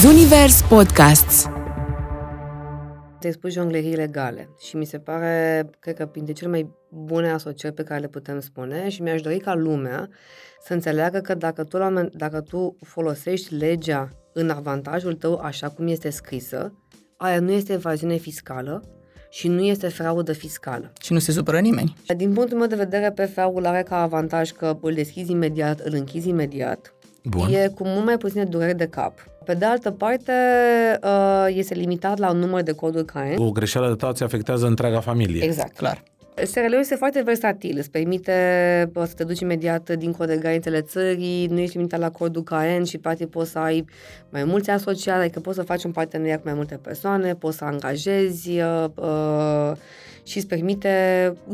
Zunivers Podcasts Te-ai spus jonglerii legale și mi se pare, cred că printre cele mai bune asocieri pe care le putem spune și mi-aș dori ca lumea să înțeleagă că dacă tu, la, dacă tu folosești legea în avantajul tău așa cum este scrisă, aia nu este evaziune fiscală și nu este fraudă fiscală. Și nu se supără nimeni. Din punctul meu de vedere, PFA-ul are ca avantaj că îl deschizi imediat, îl închizi imediat. Bun. E cu mult mai puține dureri de cap. Pe de altă parte, uh, este limitat la un număr de coduri CAEN. O greșeală de ta ți afectează întreaga familie. Exact. Clar. SRL-ul este foarte versatil, îți permite bă, să te duci imediat dincolo de granițele țării, nu ești limitat la codul KN și poate poți să ai mai mulți asociați, adică poți să faci un parteneriat cu mai multe persoane, poți să angajezi uh, uh, și îți permite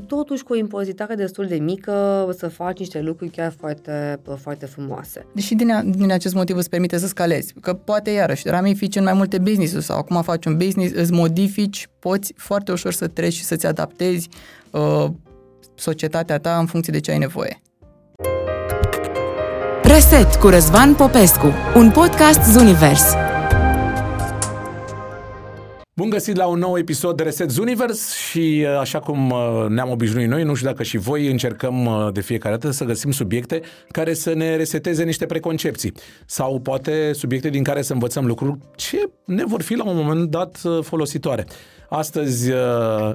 totuși cu o impozitare destul de mică să faci niște lucruri chiar foarte, uh, foarte frumoase. Deși din, a- din acest motiv îți permite să scalezi, că poate iarăși ramifici în mai multe business sau acum faci un business, îți modifici, poți foarte ușor să treci și să-ți adaptezi uh, societatea ta în funcție de ce ai nevoie. Reset cu Răzvan Popescu, un podcast Zunivers. Bun găsit la un nou episod de Reset Universe și uh, așa cum uh, ne-am obișnuit noi, nu știu dacă și voi încercăm uh, de fiecare dată să găsim subiecte care să ne reseteze niște preconcepții sau poate subiecte din care să învățăm lucruri ce ne vor fi la un moment dat folositoare. Astăzi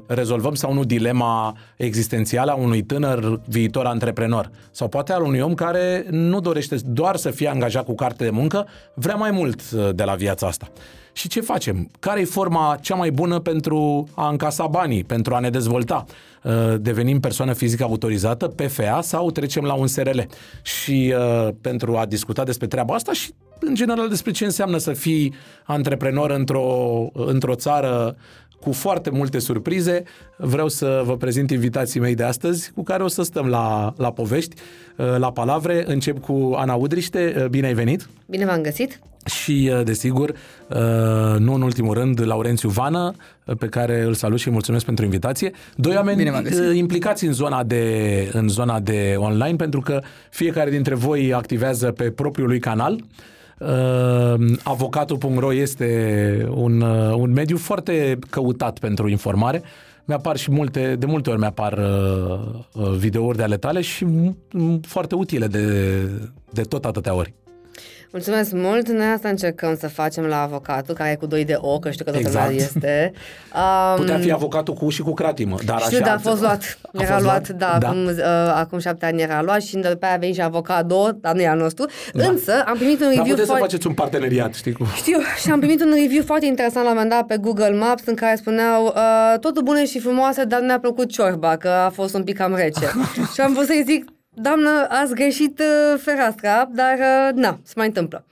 rezolvăm sau nu dilema existențială a unui tânăr viitor antreprenor sau poate al unui om care nu dorește doar să fie angajat cu carte de muncă, vrea mai mult de la viața asta. Și ce facem? Care e forma cea mai bună pentru a încasa banii, pentru a ne dezvolta? Devenim persoană fizică autorizată, PFA, sau trecem la un SRL? Și uh, pentru a discuta despre treaba asta și, în general, despre ce înseamnă să fii antreprenor într-o, într-o țară cu foarte multe surprize. Vreau să vă prezint invitații mei de astăzi, cu care o să stăm la, la povești, la palavre. Încep cu Ana Udriște. Bine ai venit! Bine v-am găsit! Și, desigur, nu în ultimul rând, Laurențiu Vană, pe care îl salut și îi mulțumesc pentru invitație. Doi oameni implicați în zona, de, în zona de online, pentru că fiecare dintre voi activează pe propriul lui canal. Uh, avocatul.ro este un, uh, un mediu foarte căutat pentru informare. Mi-apar și multe, de multe ori mi-apar uh, videouri de ale tale și m- foarte utile de, de tot atâtea ori. Mulțumesc mult! Noi asta încercăm să facem la avocatul, care e cu doi de O, că știu că toată exact. este. Um, Putea fi avocatul cu și cu cratimă, dar știu, așa... dar a fost luat. A era fost luat, luat? da, Da. Acum, uh, acum șapte ani era luat și după aia a venit și avocat două, dar nu e al nostru. Da. Însă am primit un Dar review puteți să foarte... faceți un parteneriat, știi cum? Știu, și am primit un review foarte interesant la un moment dat pe Google Maps în care spuneau uh, totul bune și frumoase, dar nu ne-a plăcut ciorba, că a fost un pic cam rece. și am vrut să-i zic, doamnă, ați greșit uh, fereastra, dar uh, na, se mai întâmplă.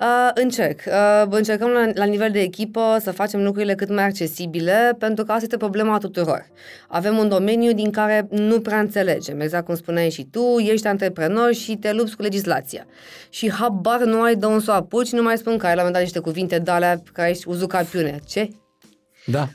Uh, încerc. Uh, încercăm la, la nivel de echipă să facem lucrurile cât mai accesibile, pentru că asta este problema tuturor. Avem un domeniu din care nu prea înțelegem, exact cum spuneai și tu, ești antreprenor și te lupți cu legislația. Și habar nu ai de un să o apuci, nu mai spun că ai la un moment dat niște cuvinte de alea care ești uzucapiune. Ce? Da.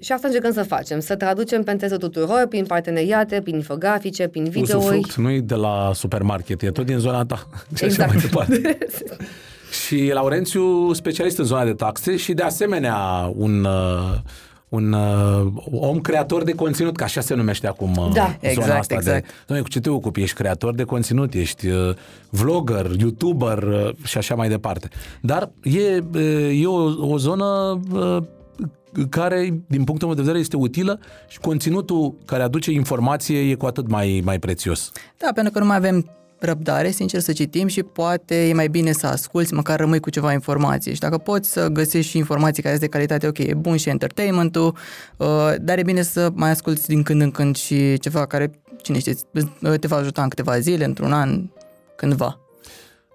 Și asta încercăm să facem, să traducem pe înțelesul tuturor, prin parteneriate, prin infografice, prin videouri. Usufruct nu e de la supermarket, e tot din zona ta. Și așa Exact. mai departe. și Laurențiu, specialist în zona de taxe și de asemenea un, uh, un uh, om creator de conținut, că așa se numește acum uh, Da. zona Exact, asta. exact. De, Doamne, cu ce te ocupi? Ești creator de conținut, ești uh, vlogger, youtuber uh, și așa mai departe. Dar e, uh, e o, o zonă uh, care, din punctul meu de vedere, este utilă și conținutul care aduce informație e cu atât mai, mai prețios. Da, pentru că nu mai avem răbdare, sincer, să citim și poate e mai bine să asculți, măcar rămâi cu ceva informație. Și dacă poți să găsești și informații care sunt de calitate, ok, e bun și entertainment-ul, uh, dar e bine să mai asculți din când în când și ceva care, cine știe, te va ajuta în câteva zile, într-un an, cândva.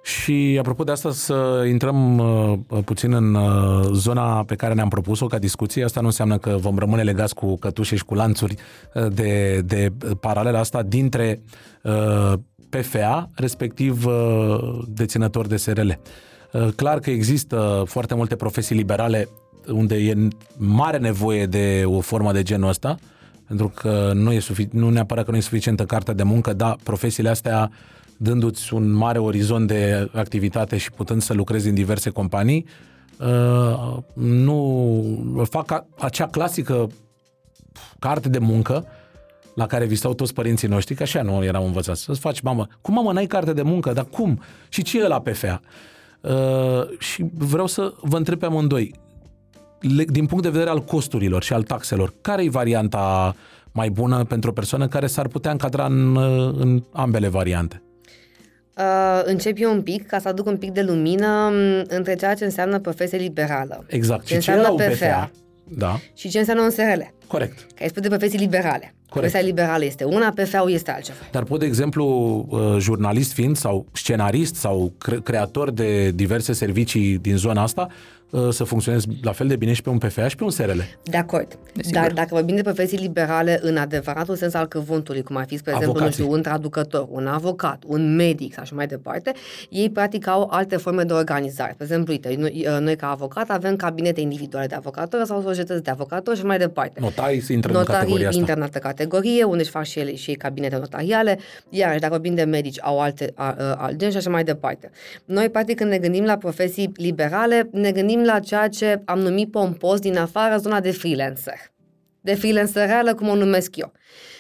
Și apropo de asta, să intrăm uh, puțin în uh, zona pe care ne-am propus-o ca discuție. Asta nu înseamnă că vom rămâne legați cu cătușe și cu lanțuri uh, de, de paralela asta dintre uh, PFA, respectiv uh, deținători de SRL. Uh, clar că există foarte multe profesii liberale unde e mare nevoie de o formă de genul ăsta, pentru că nu, e sufic- nu neapărat că nu e suficientă cartea de muncă, dar profesiile astea dându-ți un mare orizont de activitate și putând să lucrezi în diverse companii, uh, nu fac a, acea clasică carte de muncă la care visau toți părinții noștri, că așa nu erau învățați. Să-ți faci, mamă, cum mamă, n-ai carte de muncă? Dar cum? Și ce e la PFA? Uh, și vreau să vă întreb pe amândoi, le- din punct de vedere al costurilor și al taxelor, care e varianta mai bună pentru o persoană care s-ar putea încadra în, uh, în ambele variante? Uh, încep eu un pic, ca să aduc un pic de lumină m, între ceea ce înseamnă profesie liberală Exact. Ce și ce e înseamnă la un PFA? PFA? Da, și ce înseamnă un SRL. corect. Că ai spus de profesii liberale. Profesia liberală este una, PFA-ul este altceva. Dar pot, de exemplu, uh, jurnalist fiind sau scenarist sau cre- creator de diverse servicii din zona asta, uh, să funcționez la fel de bine și pe un PFA și pe un SRL. De acord. Desigur. Dar dacă vorbim de profesii liberale în adevăratul sens al cuvântului, cum ar fi, spre exemplu, nu Avocații. știu, un traducător, un avocat, un medic sau așa mai departe, ei practic au alte forme de organizare. Spre exemplu, uite, noi, noi ca avocat avem cabinete individuale de avocatori sau societăți de avocatori și mai departe. Notarii se intră în categoria Notarii asta. intră în altă categorie, unde își fac și ele și ei cabinete notariale, iarăși dacă vorbim de medici, au alte, a, a, alt gen și așa mai departe. Noi, practic, când ne gândim la profesii liberale, ne gândim la ceea ce am numit pompos din afară zona de freelancer. De freelancerală, cum o numesc eu.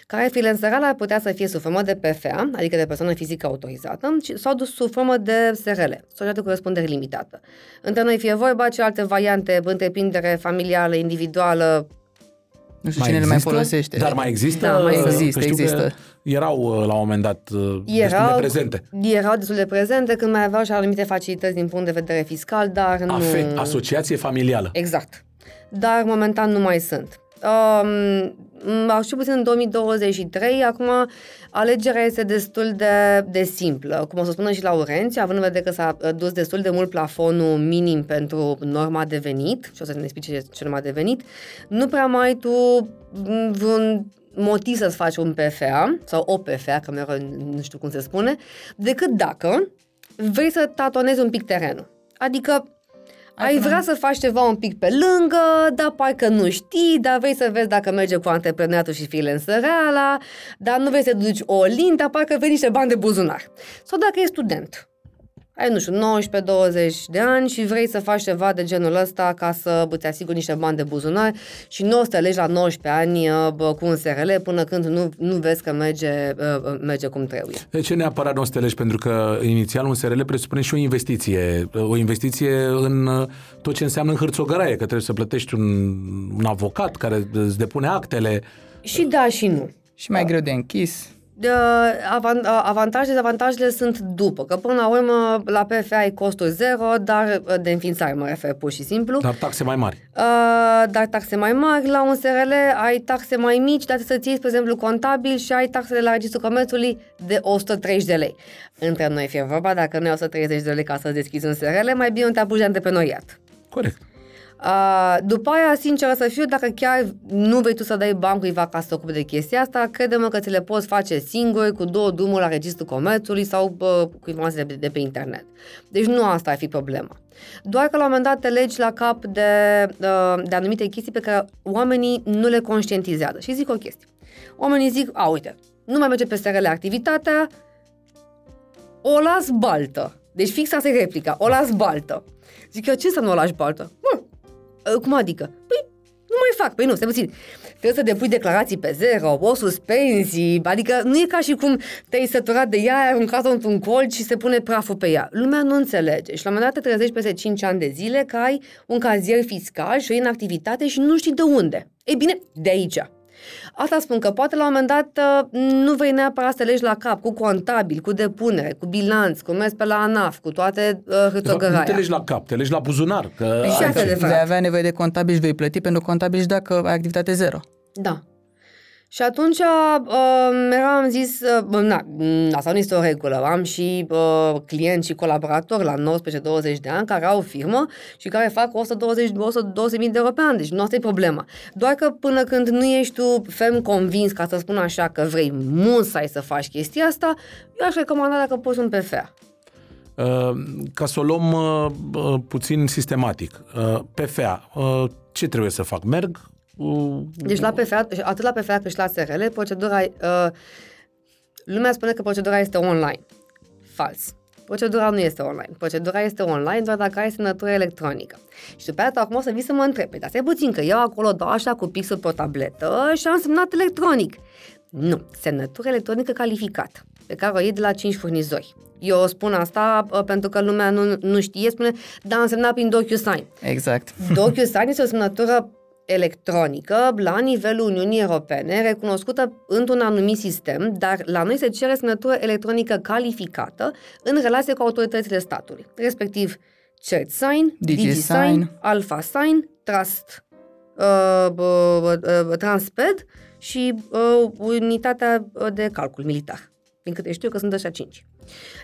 Care freelancerală ar putea să fie sub formă de PFA, adică de persoană fizică autorizată, ci- sau dus- sub formă de SRL, societate cu răspundere limitată. Între noi fie vorba, ce alte variante, întreprindere familială, individuală, Nu știu cine le mai folosește. Dar mai există? Da, mai uh, există, că știu că există. Erau uh, la un moment dat uh, destul erau, de prezente. Erau destul de prezente când mai aveau și anumite facilități din punct de vedere fiscal, dar nu... Afe- asociație familială. Exact. Dar momentan nu mai sunt. Um, au și puțin în 2023, acum alegerea este destul de, de simplă. Cum o să spună și Laurențiu, având în vedere că s-a uh, dus destul de mult plafonul minim pentru norma de venit, și o să ne explice ce, ce norma de venit, nu prea mai ai tu m, vreun motiv să-ți faci un PFA sau o PFA, că mereu nu știu cum se spune, decât dacă vrei să tatonezi un pic terenul. Adică ai vrea să faci ceva un pic pe lângă, dar parcă nu știi, dar vrei să vezi dacă merge cu antreprenoriatul și freelancereala, dar nu vrei să duci o lin, dar parcă vei niște bani de buzunar. Sau dacă ești student, ai, nu știu, 19-20 de ani și vrei să faci ceva de genul ăsta ca să îți asiguri niște bani de buzunar și nu o să te legi la 19 ani uh, bă, cu un SRL până când nu, nu vezi că merge, uh, merge cum trebuie. De ce neapărat nu o să te legi? Pentru că inițial un SRL presupune și o investiție. O investiție în uh, tot ce înseamnă în hârțogăraie, că trebuie să plătești un, un avocat care îți depune actele. Și da și nu. Și mai greu de închis. De, avan, avantaje, dezavantajele sunt după, că până la urmă la PFA ai costuri zero, dar de înființare mă refer pur și simplu. Dar taxe mai mari. Uh, dar taxe mai mari, la un SRL ai taxe mai mici, dar trebuie să-ți iei, spre exemplu, contabil și ai taxele la Registrul Comerțului de 130 de lei. Între noi fie vorba, dacă nu ai 130 de lei ca să deschizi un SRL, mai bine te apuci de antreprenoriat. Corect. Uh, după aia, sincer să fiu, dacă chiar nu vrei tu să dai bani cuiva ca să se ocupe de chestia asta, crede-mă că ți le poți face singur cu două drumuri la Registrul Comerțului sau bă, cu informații de, de pe internet. Deci nu asta ar fi problema. Doar că la un moment dat te legi la cap de, uh, de anumite chestii pe care oamenii nu le conștientizează. Și zic o chestie. Oamenii zic, a, uite, nu mai merge pe SRL activitatea, o las baltă. Deci fix asta e replica, o las baltă. Zic eu, ce înseamnă o lași baltă? Mă, Uh, Cum adică? Păi, nu mai fac. Păi nu, stai puțin. Trebuie să depui declarații pe zero, o suspensii, adică nu e ca și cum te-ai săturat de ea, ai aruncat-o într-un colț și se pune praful pe ea. Lumea nu înțelege și la un moment dat te trezești peste 5 ani de zile că ai un cazier fiscal și o iei în activitate și nu știi de unde. Ei bine, de aici. Asta spun că poate la un moment dat uh, nu vrei neapărat să te legi la cap cu contabil, cu depunere, cu bilanț, cu mers pe la ANAF, cu toate uh, De fapt, nu hârtogăraia. te legi la cap, te legi la buzunar. Că Păi și ai- asta de fapt. Vei avea nevoie de contabil și vei plăti pentru contabil și dacă ai activitate zero. Da. Și atunci uh, mereu am zis, uh, na, mm, asta nu este o regulă, am și uh, clienți și colaboratori la 19-20 de ani care au o firmă și care fac 120 120 de euro pe an, deci nu asta e problema. Doar că până când nu ești tu ferm convins, ca să spun așa, că vrei musai să faci chestia asta, eu aș recomanda dacă poți un PFA. Uh, ca să o luăm uh, uh, puțin sistematic. Uh, PFA, uh, ce trebuie să fac? Merg? Uh, Deci la PFA, atât la PFA cât și la SRL, procedura, uh, lumea spune că procedura este online. Fals. Procedura nu este online. Procedura este online doar dacă ai semnătură electronică. Și după aceea acum o să vii să mă întrebi, "Păi, dar stai puțin că eu acolo dau așa cu pixul pe o tabletă și am semnat electronic. Nu, semnătură electronică calificată, pe care o iei de la 5 furnizori. Eu spun asta uh, pentru că lumea nu, nu știe, spune, da, am semnat prin DocuSign. Exact. DocuSign este o semnătură electronică la nivelul Uniunii Europene, recunoscută într-un anumit sistem, dar la noi se cere semnătură electronică calificată în relație cu autoritățile statului, respectiv CertSign, DigiSign. DigiSign, AlphaSign, Trust, uh, uh, uh, Transped și uh, unitatea de calcul militar. Din câte știu că sunt așa cinci.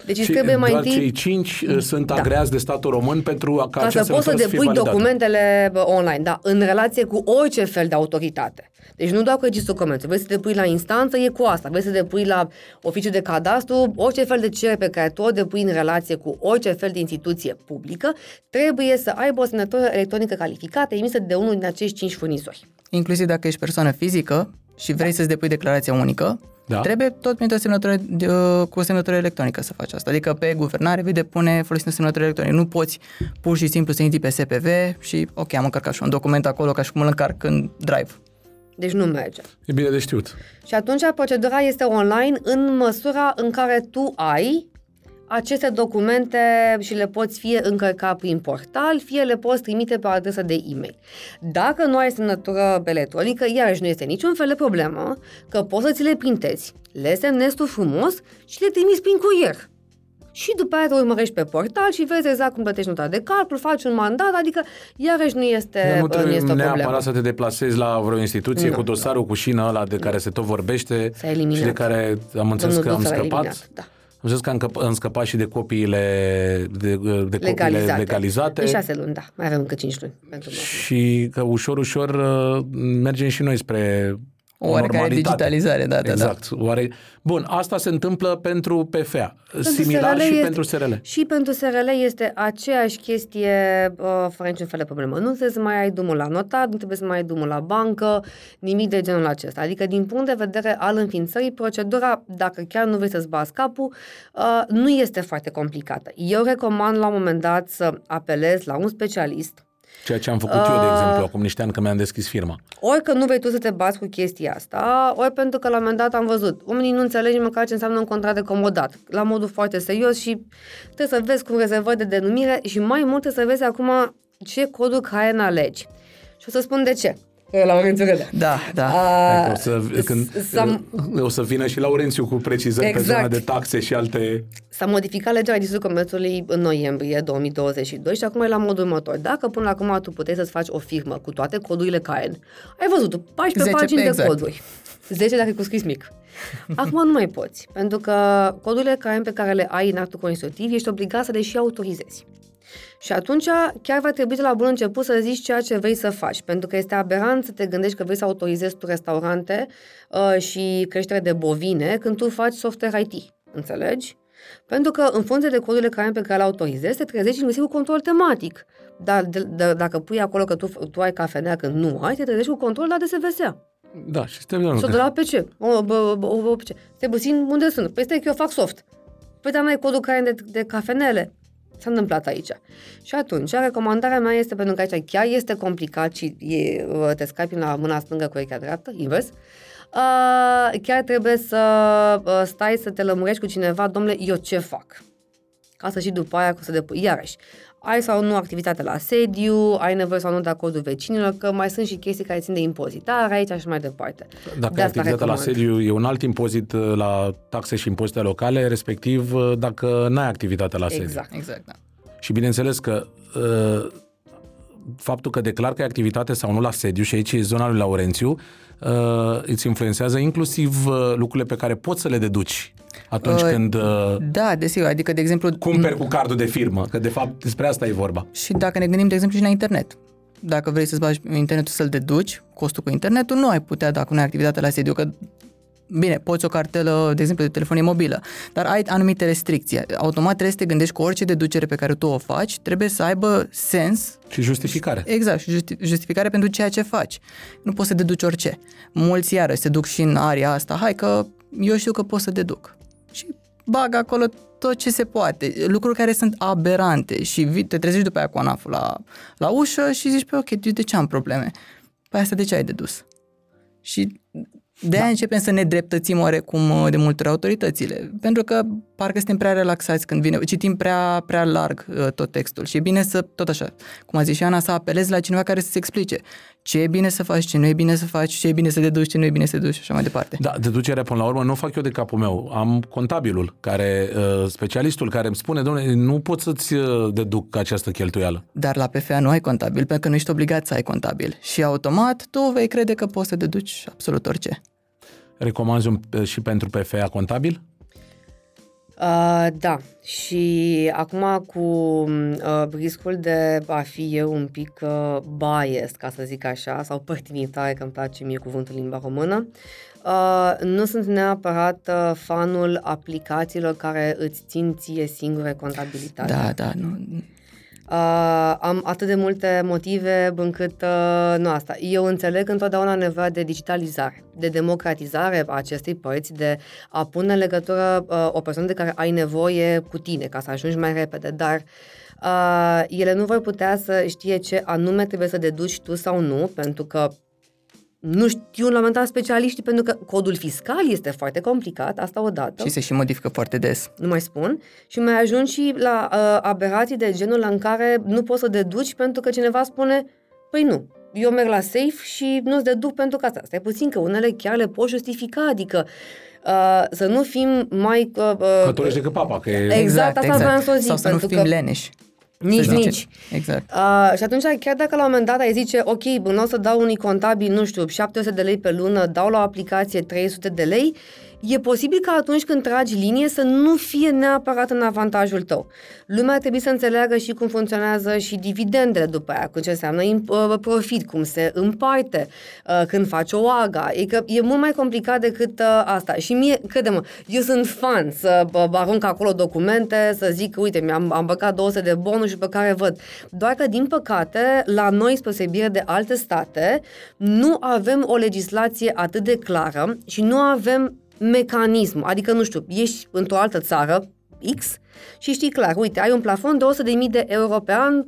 Deci îți Și trebuie mai doar întâi... cei cinci uh, sunt Da. agreați de statul român pentru ca, ca acea să poți să semnătură fie depui validată. documentele bă, online, da, în relație cu orice fel de autoritate. Deci nu doar cu registrul comerțului, vrei să depui la instanță, e cu asta, vrei să depui la oficiu de cadastru, orice fel de cerere pe care tu o depui în relație cu orice fel de instituție publică, trebuie să aibă o semnătură electronică calificată emisă de unul din acești cinci furnizori. Inclusiv dacă ești persoană fizică și vrei să-ți depui declarația unică, Da. trebuie tot printr-o semnătură, de- uh, cu o semnătură electronică să faci asta. Adică pe guvernare vei depune folosind o semnătură electronică. Nu poți pur și simplu să intri pe SPV și ok, am încărcat și un document acolo ca și cum îl încarc în Drive. Deci nu merge. E bine de știut. Și atunci procedura este online în măsura în care tu ai aceste documente și le poți fie încărca prin portal, fie le poți trimite pe o adresă de e-mail. Dacă nu ai semnătură electronică, iarăși nu este niciun fel de problemă, că poți să ți le printezi, le semnezi tu frumos și le trimiți prin curier. Și după aia te urmărești pe portal și vezi exact cum plătești nota de calcul, faci un mandat, adică iarăși nu este, Dar nu nu trebuie este o problemă. neapărat să te deplasezi la vreo instituție Nu. cu dosarul cu șină ăla de care se tot vorbește S-a eliminat. și de care am înțeles Domnul că am Duță l-a scăpat. eliminat, da. Am înțeles că am, căp- am scăpat și de copiile de, de copiile legalizate. legalizate De șase luni, da. Mai avem încă cinci luni pentru noi. și că ușor, ușor uh, mergem și noi spre O oarecare normalitate. digitalizare, da, da, da. Exact. Oare... Bun, asta se întâmplă pentru PFA. Similar SRL și este- pentru SRL. Și pentru SRL este aceeași chestie uh, fără niciun fel de problemă. Nu trebuie să mai ai drumul la notar, nu trebuie să mai ai drumul la bancă, nimic de genul acesta. Adică din punct de vedere al înființării, procedura, dacă chiar nu vrei să-ți bați capul, uh, nu este foarte complicată. Eu recomand la un moment dat să apelezi la un specialist Ceea ce am făcut eu, de Uh. exemplu, acum niște ani că mi-am deschis firma. Ori că nu vrei tu să te bați cu chestia asta, ori pentru că la un moment dat am văzut. Oamenii nu înțeleg nici măcar ce înseamnă un contract de comodat. La modul foarte serios și trebuie să vezi cum rezervări de denumire și mai mult trebuie să vezi acum ce codul CAEN alegi. Și o să spun de ce. La Laurențiu râde. Da, da. A, Adică o, să, când, s-a, o să vină și Laurențiu cu precizări pe Exact. zona de taxe și alte... s-a modificat legea registrului comerțului în noiembrie 2022 și acum e la modul următor. Dacă până la acum tu puteai să-ți faci o firmă cu toate codurile CAEN, ai văzut 14 10 pagini de exact. coduri. 10 dacă e cu scris mic. Acum nu mai poți, pentru că codurile CAEN pe care le ai în actul constitutiv ești obligat să le și autorizezi. Și atunci chiar va trebui de la bun început să zici ceea ce vrei să faci, pentru că este aberant să te gândești că vrei să autorizezi tu restaurante uh, și creștere de bovine când tu faci software IT. Înțelegi? Pentru că în funcție de codurile care pe care le autorizezi, te trezești inclusiv cu control tematic. Dar de, de, dacă pui acolo că tu, tu ai cafenea când nu ai, te trezești cu control la DSVSA. Da, și suntem de Sau de la PC. O, bă, bă, o, PC. Te puțin unde sunt. Păi stai că eu fac soft. Păi dar n-ai codul care de, de cafenele. S-a întâmplat aici. Și atunci, recomandarea mea este, pentru că aici chiar este complicat și e, te scapi la mâna stângă cu urechea dreaptă, invers, uh, chiar trebuie să uh, stai să te lămurești cu cineva, domnule, eu ce fac? Ca să și după aia să depui. Iarăși, ai sau nu activitate la sediu, ai nevoie sau nu de acordul vecinilor, că mai sunt și chestii care țin de impozitare aici și mai departe. Dacă De ai asta activitatea la recomand. sediu, e un alt impozit uh, la taxe și impozite locale, respectiv uh, dacă n-ai activitate la sediu. Exact. Exact, da. Și bineînțeles că uh, faptul că declar că ai activitate sau nu la sediu, și aici e zona lui Laurențiu, uh, îți influențează inclusiv uh, lucrurile pe care poți să le deduci atunci Uh, când uh, Da, desigur, adică, de exemplu... cumperi cu cardul de firmă, că de fapt despre asta e vorba. Și dacă ne gândim, de exemplu, și la internet. Dacă vrei să-ți bagi internetul să-l deduci, costul cu internetul, nu ai putea dacă nu ai activitate la sediu, că Bine, poți o cartelă, de exemplu, de telefonie mobilă, dar ai anumite restricții. Automat trebuie să te gândești că orice deducere pe care tu o faci trebuie să aibă sens Și justificare. Exact, și justi- justificare pentru ceea ce faci. Nu poți să deduci orice. Mulți iarăși se duc și în aria asta, hai că eu știu că pot să deduc. Și bagă acolo tot ce se poate, lucruri care sunt aberante și vii, te trezești după aia cu anaful la, la ușă și zici, pe ok, de ce am probleme? Păi asta de ce ai dedus? Și de aia da. începem să ne dreptățim oarecum uh, de multe ori autoritățile, pentru că parcă suntem prea relaxați când vine, citim prea, prea larg uh, tot textul și e bine să, tot așa, cum a zis și Ana, să apelezi la cineva care să-ți explice ce e bine să faci, ce nu e bine să faci, ce e bine să deduci, ce nu e bine să deduci și așa mai departe. Da, deducerea până la urmă nu fac eu de capul meu. Am contabilul, care, uh, specialistul care îmi spune, domnule, nu pot să-ți deduc această cheltuială. Dar la PFA nu ai contabil, pentru că nu ești obligat să ai contabil. Și automat tu vei crede că poți să deduci absolut orice. Recomanzi un, și pentru PFA contabil? Uh, da, și acum cu uh, riscul de a fi eu un pic uh, biased, ca să zic așa, sau părtinitare, că îmi place mie cuvântul limba română, uh, nu sunt neapărat uh, fanul aplicațiilor care îți țin ție singure contabilitatea. Da, da, nu, Uh, am atât de multe motive încât uh, nu asta. Eu înțeleg întotdeauna nevoia de digitalizare, de democratizare a acestei părți, de a pune în legătură uh, o persoană de care ai nevoie cu tine ca să ajungi mai repede, dar uh, ele nu vor putea să știe ce anume trebuie să deduci tu sau nu, pentru că nu știu la un moment dat specialiștii, pentru că codul fiscal este foarte complicat, asta odată. Și se și modifică foarte des. Nu mai spun. Și mai ajung și la uh, aberații de genul în care nu poți să deduci pentru că cineva spune, păi nu, eu merg la safe și nu-ți deduc pentru că asta. Stai puțin că unele chiar le poți justifica, adică uh, să nu fim mai... Uh, uh, Cătorești decât papa, că e... Exact, exact asta exact. vreau să o zic. Sau să nu fim că... leneși. Nici, nici. Exact. Uh, și atunci, chiar dacă la un moment dat ai zice, ok, nu o să dau unui contabil, nu știu, 700 de lei pe lună, dau la o aplicație 300 de lei, e posibil ca atunci când tragi linie să nu fie neapărat în avantajul tău. Lumea trebuie să înțeleagă și cum funcționează și dividendele după aia, cu ce înseamnă uh, profit, cum se împarte, uh, când faci o AGA. E, că e mult mai complicat decât uh, asta. Și mie, crede-mă, eu sunt fan să arunc acolo documente, să zic, uite, mi-am am băgat 200 de bonuri și pe care văd. Doar că, din păcate, la noi, spre sebire de alte state, nu avem o legislație atât de clară și nu avem mecanism, adică, nu știu, ești într-o altă țară, X, și știi clar, uite, ai un plafon de 100.000 de euro pe an,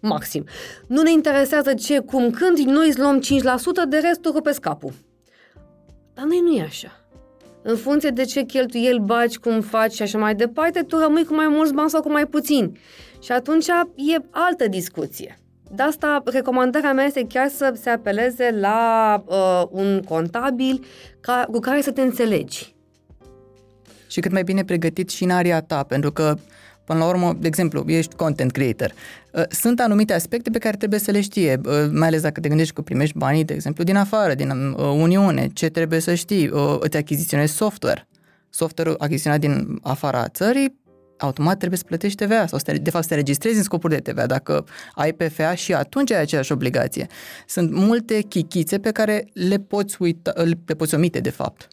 maxim. Nu ne interesează ce, cum, când, noi îți luăm 5%, de rest tu pe scapul. Dar noi nu e așa. În funcție de ce cheltuieli bagi, cum faci și așa mai departe, tu rămâi cu mai mulți bani sau cu mai puțini. Și atunci e altă discuție. De asta, recomandarea mea este chiar să se apeleze la uh, un contabil ca, cu care să te înțelegi. Și cât mai bine pregătit și în area ta, pentru că Până la urmă, de exemplu, ești content creator. Uh, sunt anumite aspecte pe care trebuie să le știe, uh, mai ales dacă te gândești că primești banii, de exemplu, din afară, din uh, Uniune, ce trebuie să știi, îți achiziționezi software. Software achiziționat din afara țării automat trebuie să plătești TVA sau să te, de fapt să te registrezi în scopuri de TVA. Dacă ai PFA și atunci ai aceeași obligație. Sunt multe chichițe pe care le poți, uita, le poți omite de fapt.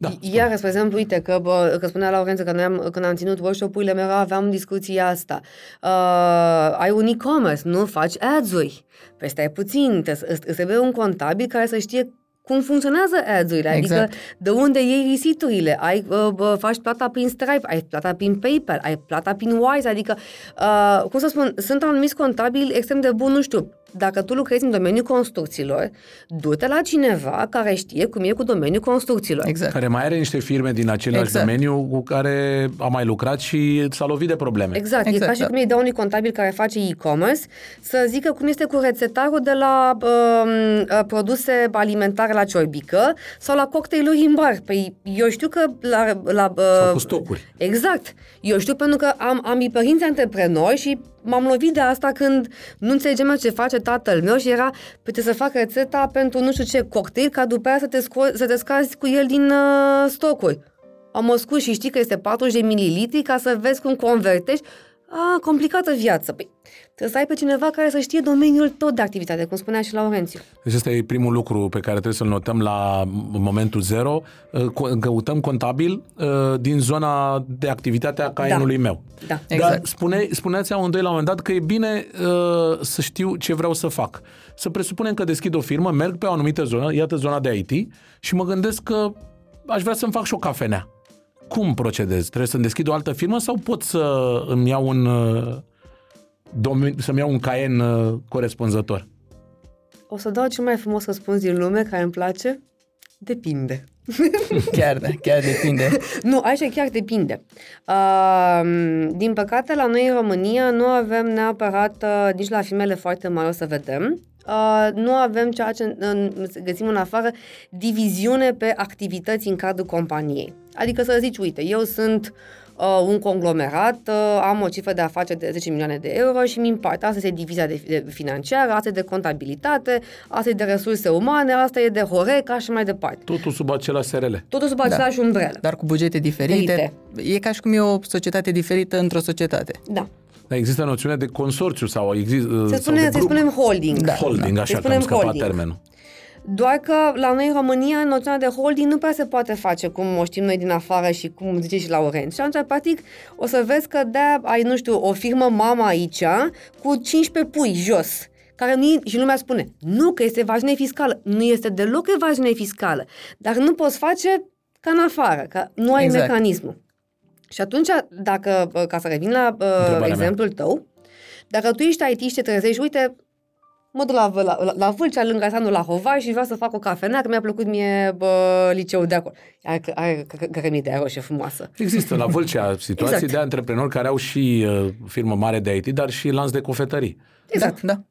Da, Iar, spre exemplu, uite, că, bă, că spunea Laurență că noi am, când am ținut workshop-urile, mereu aveam discuția asta. Uh, ai un e-commerce, nu faci ads-uri. Păi stai puțin, îți trebuie un contabil care să știe cum funcționează ads-urile, adică exact. adică de unde iei risiturile, ai, uh, faci plata prin Stripe, ai plata prin PayPal, ai plata prin Wise, adică, uh, cum să spun, sunt anumiți contabili extrem de buni, nu știu, dacă tu lucrezi în domeniul construcțiilor, du-te la cineva care știe cum e cu domeniul construcțiilor. Exact. Care mai are niște firme din același exact. domeniu cu care a mai lucrat și s-a lovit de probleme. Exact. exact. E ca și da. cum îi dau unui contabil care face e-commerce să zică cum este cu rețetarul de la uh, produse alimentare la ciorbică sau la cocktailuri în bar. Păi eu știu că la... la uh, sau cu stocuri. Exact. Eu știu pentru că am, am părinți antreprenori și m-am lovit de asta când nu înțelegeam ce face tatăl meu și era, puteți să fac rețeta pentru nu știu ce cocktail, ca după aia să te, sco- să te scazi cu el din uh, stocuri. Am scos și știi că este 40 de mililitri ca să vezi cum convertești. A, complicată viață. Păi, Trebuie să ai pe cineva care să știe domeniul tot de activitate, cum spunea și Laurențiu. Deci ăsta e primul lucru pe care trebuie să-l notăm la momentul zero. Căutăm contabil uh, din zona de activitate a caienului da. meu. Da, exact. Dar spune, spuneați amândoi la un moment dat că e bine uh, să știu ce vreau să fac. Să presupunem că deschid o firmă, merg pe o anumită zonă, iată zona de IT, și mă gândesc că aș vrea să-mi fac și o cafenea cum procedez? Trebuie să-mi deschid o altă firmă sau pot să îmi iau un uh, domen- să-mi iau un caien uh, corespunzător? O să dau cel mai frumos răspuns din lume, care îmi place. Depinde. Chiar, da, chiar depinde. Nu, aici chiar depinde. Uh, din păcate, la noi în România nu avem neapărat, uh, nici la filmele foarte mari o să vedem, uh, nu avem ceea ce uh, găsim în afară, diviziune pe activități în cadrul companiei. Adică să zici, uite, eu sunt uh, un conglomerat, uh, am o cifră de afaceri de 10 milioane de euro și mi împart. Asta este divizia de, de financiară, asta e de contabilitate, asta e de resurse umane, asta e de Horeca și mai departe. Totul sub același SRL. Totul sub același umbrelă. Dar cu bugete diferite. E ca și cum e o societate diferită într-o societate. Da. Dar există noțiune de consorțiu sau există Se spune, să spunem holding. Da. holding, Să așa, că spunem am scăpat holding. termenul. Doar că la noi în România noțiunea de holding nu prea se poate face cum o știm noi din afară și cum zice și Laurent. Și atunci, practic, o să vezi că de ai, nu știu, o firmă mama aici cu 15 pui jos care nu și lumea spune, nu că este evaziune fiscală. Nu este deloc evaziune fiscală, dar nu poți face ca în afară, că nu ai Exact. mecanismul. Și atunci, dacă, ca să revin la uh, Întrebarea mea. exemplul tău, dacă tu ești IT și te trezești, uite, mă duc la, la, la, la Vâlcea, lângă Sanul la Hovai și vreau să fac o cafenea, că mi-a plăcut mie bă, liceul de acolo. Are, are cărămii de roșie frumoasă. Există la Vâlcea situații Exact. de antreprenori care au și uh, firmă mare de IT, dar și lanț de cofetării. Exact. Da, da.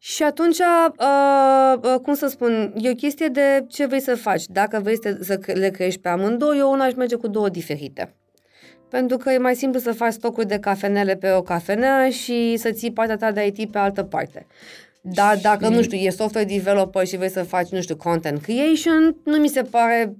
Și atunci, uh, uh, cum să spun, e o chestie de ce vrei să faci. Dacă vrei să, să cre- le crești pe amândouă, eu una aș merge cu două diferite. Pentru că e mai simplu să faci stocuri de cafenele pe o cafenea și să ții partea ta de IT pe altă parte. Dar dacă, nu știu, e software developer și vrei să faci, nu știu, content creation, nu mi se pare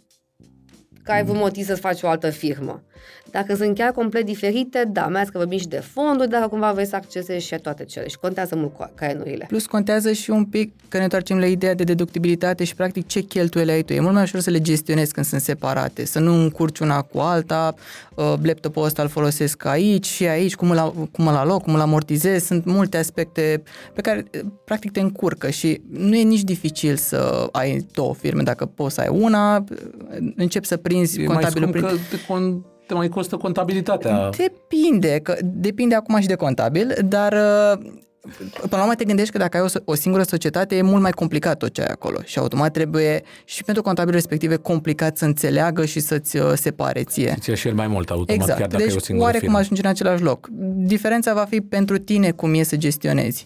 că ai vreun motiv să-ți faci o altă firmă. Dacă sunt chiar complet diferite, da, mai ales că vorbim și de fonduri, dacă cumva vrei să accesezi și toate cele. Și contează mult cu caienurile. că Plus contează și un pic că ne întoarcem la ideea de deductibilitate și practic ce cheltuieli ai tu. E mult mai ușor să le gestionezi când sunt separate, să nu încurci una cu alta, uh, laptopul ăsta îl folosesc aici și aici, cum îl, cum îl aloc, cum îl amortizez. Sunt multe aspecte pe care uh, practic te încurcă și nu e nici dificil să ai două firme. Dacă poți să ai una, uh, începi să prinzi E mai contabilul scump prin... că te, con- te mai costă contabilitatea. Depinde, că depinde acum și de contabil, dar uh, până la urmă te gândești că dacă ai o, so- o singură societate e mult mai complicat tot ce ai acolo și automat trebuie și pentru contabilul respectiv e complicat să înțeleagă și să-ți uh, separe ție. Ți și el mai mult automat, Exact, chiar dacă deci e o singură oarecum firmă. ajungi în același loc. Diferența va fi pentru tine cum e să gestionezi.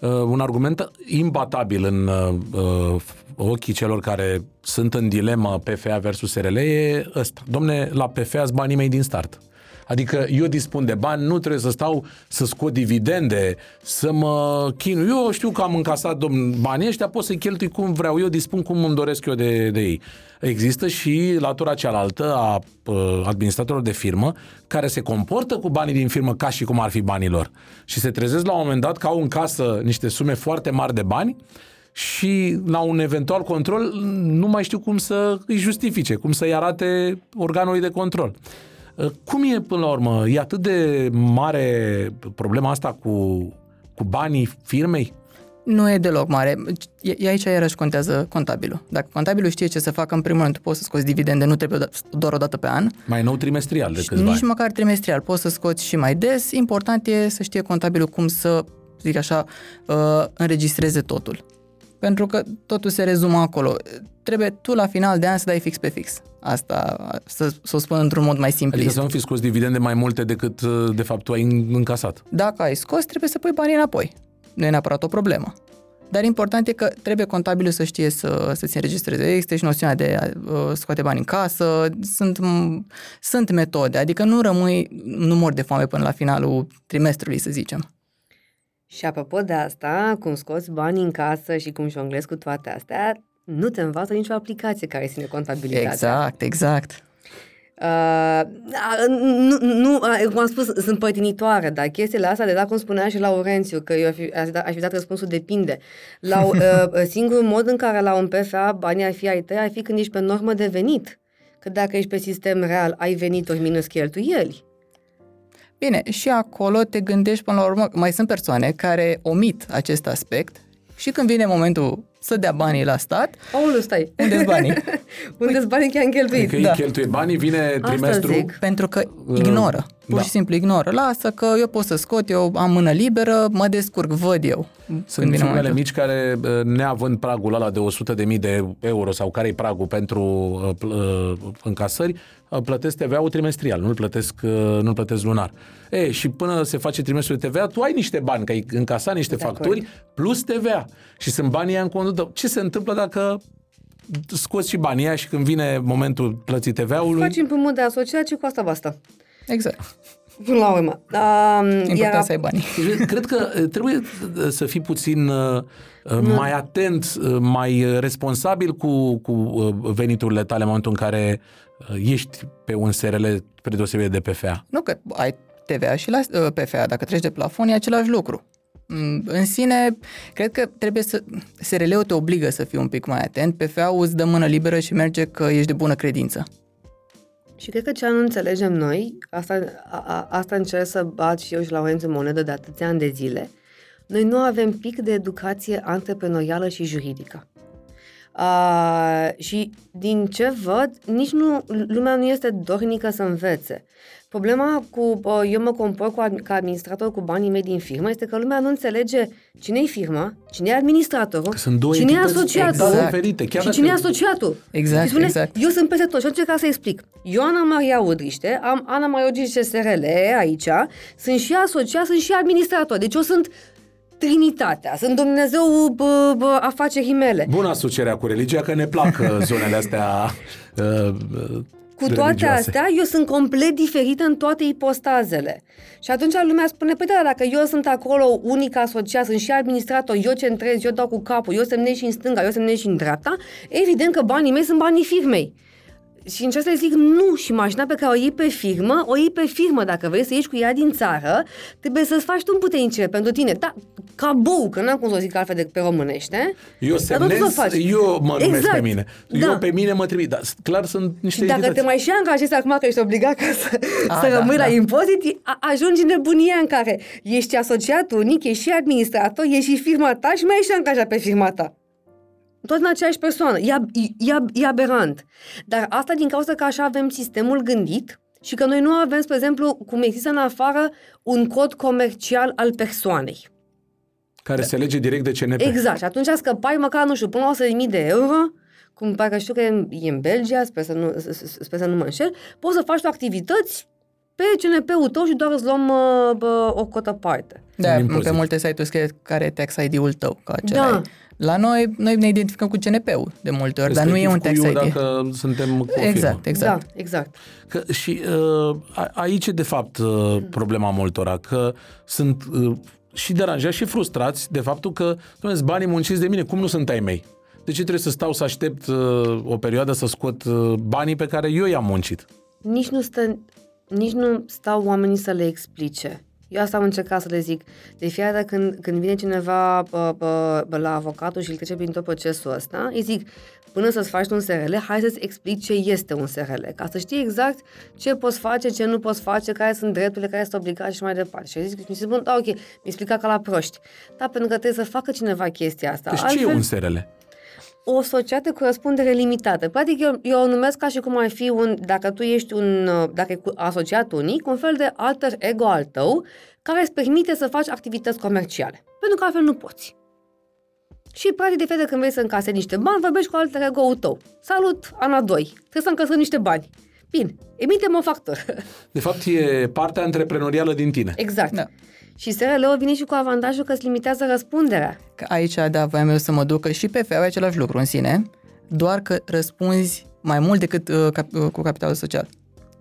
Uh, un argument imbatabil în uh, ochii celor care sunt în dilemă PFA versus SRL e ăsta. Domne, la PFA sunt banii mei din start. Adică eu dispun de bani, nu trebuie să stau să scot dividende, să mă chinui. Eu știu că am încasat domn, banii ăștia, pot să-i cheltui cum vreau eu, dispun cum îmi doresc eu de, de ei. Există și latura cealaltă a uh, administratorilor de firmă care se comportă cu banii din firmă ca și cum ar fi banii lor. Și se trezesc la un moment dat că au în casă niște sume foarte mari de bani și la un eventual control nu mai știu cum să îi justifice, cum să-i arate organului de control. Uh, Cum e până la urmă? E atât de mare problema asta cu, cu banii firmei? Nu e deloc mare. E, e aici iarăși contează contabilul. Dacă contabilul știe ce să facă, în primul rând, tu poți să scoți dividende, nu trebuie oda- doar o dată pe an. Mai nou trimestrial de Și câțiva nici ani. măcar trimestrial, poți să scoți și mai des. Important e să știe contabilul cum să, zic așa, uh, înregistreze totul. Pentru că totul se rezumă acolo. Trebuie tu la final de an să dai fix pe fix. Asta, să, să o spun într-un mod mai simplist. Adică să nu fi scos dividende mai multe decât uh, de fapt tu ai în- încasat. Dacă ai scos, trebuie să pui banii înapoi. Nu e neapărat o problemă. Dar important e că trebuie contabilul să știe să, să-ți înregistreze. Există și noțiunea de a uh, scoate bani în casă, sunt, m- sunt metode, adică nu rămâi, nu mor de foame până la finalul trimestrului, să zicem. Și apropo de asta, cum scoți bani în casă și cum jonglezi cu toate astea, nu te învață nicio aplicație care ține contabilitatea. Exact, exact. Uh, nu, nu, a, cum am spus, sunt părtinitoare, dar chestiile astea, de dat cum spunea și Laurențiu, că eu aș fi, aș, da, aș fi dat răspunsul depinde. La, uh, singurul mod în care la un PFA banii ar fi ai tăi ar fi când ești pe normă de venit. Că dacă ești pe sistem real, ai venituri minus cheltuieli. Bine, și acolo te gândești până la urmă, mai sunt persoane care omit acest aspect și când vine momentul să dea banii la stat. Aoleu, stai. Unde-s banii? Unde-s banii chiar am cheltuit? Adică Da. îi cheltuie banii, vine Asta trimestru... zic. Pentru că ignoră. Pur da. și simplu ignoră. Lasă că eu pot să scot, eu am mână liberă, mă descurc, văd eu. Sunt firmele momentul. mici care, uh, neavând pragul ăla de 100.000 de euro sau care e pragul pentru uh, pl- uh, încasări, uh, plătesc TVA-ul trimestrial, nu-l plătesc, uh, nu-l plătesc lunar. E, și până se face trimestrul de TVA, tu ai niște bani, că ai încasat niște De facturi, acord. plus TVA. Și sunt banii ăia în condută. Ce se întâmplă dacă scoți și banii ăia și când vine momentul plății TVA-ului, Faci împrumut de asociație cu asta basta. Exact. Până la urmă. Um, Important iar să ai banii. Deci, Cred că uh, trebuie uh, să fii puțin uh, uh, mai atent, uh, mai uh, responsabil cu, cu uh, veniturile tale în momentul în care uh, ești pe un SRL spre deosebire de PFA. Nu că ai TVA și la uh, PFA, dacă treci de plafon, e același lucru. Mm, În sine, cred că trebuie să... SRL-ul te obligă să fii un pic mai atent, PFA-ul îți dă mână liberă și merge că ești de bună credință. Și cred că ce nu înțelegem noi, asta, a, a, asta încerc să bat și eu și la ONG în monedă de atâția ani de zile, noi nu avem pic de educație antreprenorială și juridică. Uh, și din ce văd, nici nu, lumea nu este dornică să învețe. Problema cu, uh, eu mă compor cu, ad- ca administrator cu banii mei din firmă, este că lumea nu înțelege cine e firma, cine e administratorul, Că sunt două cine e entități asociatul exact diferite, chiar și dacă- cine e asociatul. Exact, Și spune, exact. eu sunt peste tot și încerc să explic. Eu, Ana Maria Udriște, am Ana Maria Udriște SRL aici, sunt și asociat, sunt și administrator. Deci eu sunt Trinitatea, sunt Dumnezeu bă, bă, afacerii mele. Bună asocierea cu religia, că ne plac uh, zonele astea uh, uh, Cu toate religioase. astea, eu sunt complet diferită în toate ipostazele. Și atunci lumea spune, păi da, dacă eu sunt acolo unic asociat, sunt și administrator, eu centrez, eu dau cu capul, eu semnez și în stânga, eu semnez și în dreapta, evident că banii mei sunt banii firmei. Și încerc să zic nu, și mașina pe care o iei pe firmă, o iei pe firmă. Dacă vrei să ieși cu ea din țară, trebuie să-ți faci tu împuternicire pentru tine. Da, ca bou, că n-am cum să o zic altfel decât pe românește. Eu Dar tot semnez, să faci. eu mă numesc Exact. pe mine. Da. Eu pe mine mă trimit, dar clar sunt niște Și dacă entități. te mai și angajezi acum că ești obligat ca să, A, să da, rămâi da. la impozit, a- ajungi în nebunia în care ești asociat unic, ești și administrator, ești și firma ta și mai ești și angajat pe firma ta. Tot în aceeași persoană. E, ab- e, ab- e aberant. Dar asta din cauza că așa avem sistemul gândit și că noi nu avem, spre exemplu, cum există în afară, un cod comercial al persoanei. Care se lege direct de CNP. Exact. Și atunci scăpai măcar, nu știu, până la 100.000 de euro, cum parcă știu că e în, e în Belgia, sper să, nu, s- s- sper să nu mă înșel, poți să faci tu activități pe CNP-ul tău și doar îți luăm uh, bă, o cotă parte. Da, În impozit. pe multe site-uri scrie care e tax ID-ul tău, că acela Da. e. La noi, noi ne identificăm cu CNP-ul de multe ori, dar nu e un tax Respectiv cu ID. eu dacă suntem cu o firmă. Exact, exact. Da, exact. Că, și uh, a- aici e de fapt uh, problema multora, că sunt uh, și deranjați și frustrați de faptul că dom'le, banii munciți de mine, cum nu sunt ai mei? De ce trebuie să stau să aștept uh, o perioadă să scot uh, banii pe care eu i-am muncit? Nici nu, stă, nici nu stau oamenii să le explice. Eu asta am încercat să le zic. De fiecare dată când, când vine cineva bă, bă, bă, la avocatul și îl trece prin tot procesul ăsta, îi zic, până să-ți faci tu un SRL, hai să-ți explic ce este un SRL, ca să știi exact ce poți face, ce nu poți face, care sunt drepturile, care sunt obligații și mai departe. Și zic, mi se spun, da, ok, mi explica ca la proști. Da, pentru că trebuie să facă cineva chestia asta. Deci ce e un SRL? O societate cu răspundere limitată. Practic, eu, eu o numesc ca și cum ai fi un, dacă tu ești un, uh, dacă e cu- asociat unic, un fel de alter ego al tău, care îți permite să faci activități comerciale. Pentru că altfel nu poți. Și, practic, de fiecare dată când vrei să încasezi niște bani, vorbești cu alter ego-ul tău. Salut, Ana 2. Trebuie să încasăm niște bani. Bine, emite o factură. De fapt, e partea antreprenorială din tine. exact. Da. Și SRL-ul vine și cu avantajul că îți limitează răspunderea. Că aici, da, voiam eu să mă duc, că și PFA e același lucru în sine, doar că răspunzi mai mult decât uh, cap, uh, cu capitalul social.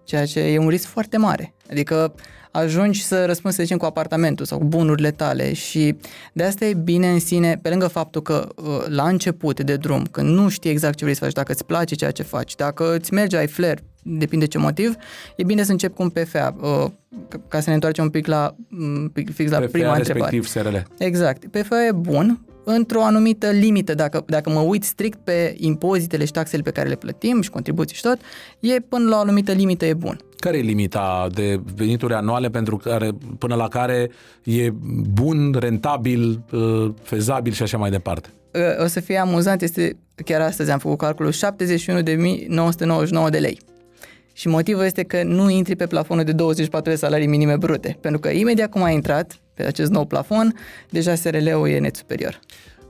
Ceea ce e un risc foarte mare. Adică ajungi să răspunzi, să zicem, cu apartamentul sau cu bunurile tale și de asta e bine în sine, pe lângă faptul că uh, la început de drum, când nu știi exact ce vrei să faci, dacă îți place ceea ce faci, dacă îți merge, ai flair, depinde ce motiv, e bine să începi cu un PFA, uh, ca- ca să ne întoarcem un pic la, un pic fix la PFA, prima întrebare. respectiv SRL. Exact. PFA e bun într-o anumită limită. Dacă, dacă mă uit strict pe impozitele și taxele pe care le plătim și contribuții și tot, e până la o anumită limită e bun. Care e limita de venituri anuale pentru care, până la care e bun, rentabil, uh, fezabil și așa mai departe? uh, o să fie amuzant, este, chiar astăzi am făcut calculul, 71.999 de lei. Și motivul este că nu intri pe plafonul de 24 de salarii minime brute, pentru că imediat cum ai intrat pe acest nou plafon, deja SRL-ul e net superior.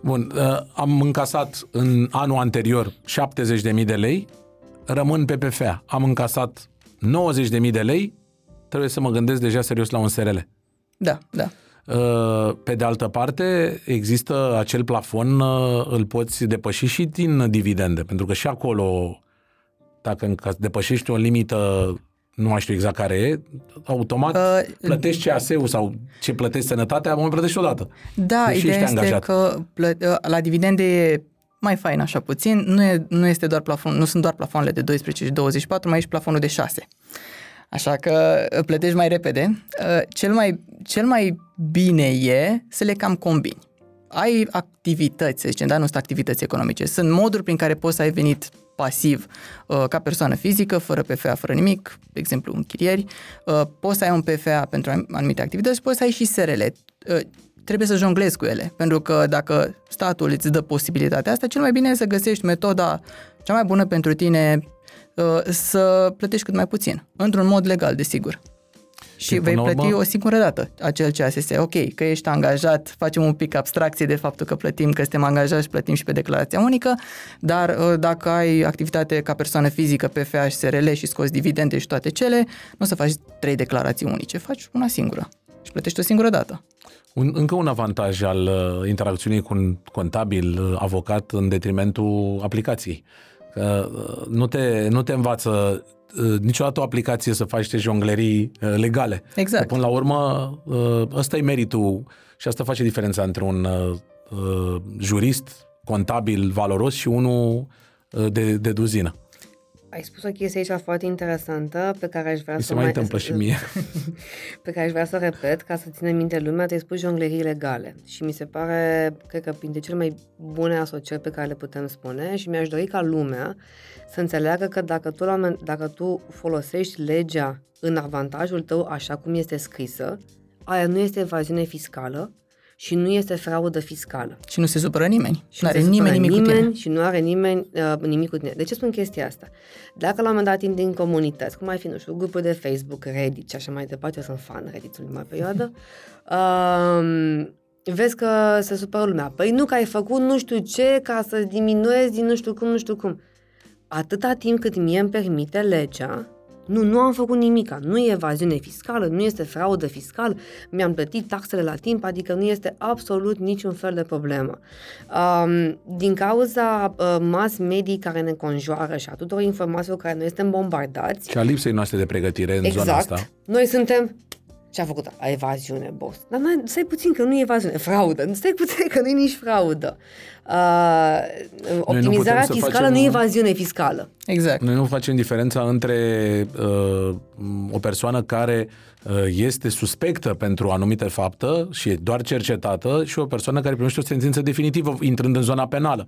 Bun, uh, am încasat în anul anterior 70.000 de lei, rămân pe PFA. Am încasat 90.000 de lei, trebuie să mă gândesc deja serios la un SRL. Da, da. Uh, Pe de altă parte, există acel plafon, uh, îl poți depăși și din dividende, pentru că și acolo, dacă încă depășești o limită, nu mai știu exact care e, automat Uh, plătești CAS-ul sau ce plătești sănătatea, mai plătești odată. Da, Deși ideea ești este angajat. că plă- la dividende e mai fain așa puțin, nu, e, nu, este doar plafon, nu sunt doar plafoanele de 12 și 24, mai ești plafonul de 6. Așa că uh, plătești mai repede. Uh, Cel mai, cel mai bine e să le cam combini. Ai activități, să zicem, dar nu sunt activități economice. Sunt moduri prin care poți să ai venit pasiv uh, ca persoană fizică, fără PFA, fără nimic, de exemplu închirieri. Uh, Poți să ai un PFA pentru an- anumite activități, poți să ai și SRL. Uh, Trebuie să jonglezi cu ele, pentru că dacă statul îți dă posibilitatea asta, cel mai bine e să găsești metoda cea mai bună pentru tine uh, să plătești cât mai puțin, într-un mod legal, desigur. Și Și, vei până la plăti urmă- o singură dată acel CASS. Ok, că ești angajat, facem un pic abstracție de faptul că plătim, că suntem angajați și plătim și pe declarația unică, dar uh, dacă ai activitate ca persoană fizică, PFA și SRL și scoți dividende și toate cele, nu o să faci trei declarații unice, faci una singură și plătești o singură dată. Un, încă un avantaj al uh, interacțiunii cu un contabil, uh, avocat, în detrimentul aplicației. Că uh, nu te, nu te învață uh, niciodată o aplicație să faci niște jonglerii uh, legale. Exact. Că până la urmă, uh, ăsta e meritul și asta face diferența între un uh, uh, jurist contabil valoros și unul uh, de, de duzină. Ai spus o chestie aici foarte interesantă pe care aș vrea Mi să se mai întâmplă să- și mie. pe care aș vrea să o repet ca să ține minte lumea, te-ai spus jonglerii legale și mi se pare, cred că printre cele mai bune asocieri pe care le putem spune și mi-aș dori ca lumea să înțeleagă că dacă tu, la un moment- dacă tu folosești legea în avantajul tău așa cum este scrisă, aia nu este evaziune fiscală și nu este fraudă fiscală. Și nu se supără nimeni. Și nu nu are se nimeni supără nimic cu nimeni tine. și nu are nimeni uh, nimic cu tine. De ce spun chestia asta? Dacă la un moment dat intri în comunități, cum ar fi, nu știu, grupuri de Facebook, Reddit și așa mai departe, eu sunt fan Reddit-ului mai perioadă, um, vezi că se supără lumea. Păi nu, că ai făcut nu știu ce ca să diminuezi din nu știu cum, nu știu cum. Atâta timp cât mie îmi permite legea, nu, nu am făcut nimica. Nu e evaziune fiscală, nu este fraudă fiscală, mi-am plătit taxele la timp, adică nu este absolut niciun fel de problemă. Um, din cauza uh, mass media care ne conjoară și a tuturor informațiilor care noi suntem bombardați, Și a lipsei noastre de pregătire în zona exact, asta. noi suntem ce a făcut? A evaziune, boss. Dar noi, stai puțin că nu e evaziune, fraudă. Stai puțin că nu e nici fraudă. Uh, optimizarea putem să fiscală facem- nu e evaziune fiscală. Exact. Noi nu facem diferența între uh, o persoană care uh, este suspectă pentru o anumită faptă și e doar cercetată și o persoană care primește o sentință definitivă intrând în zona penală.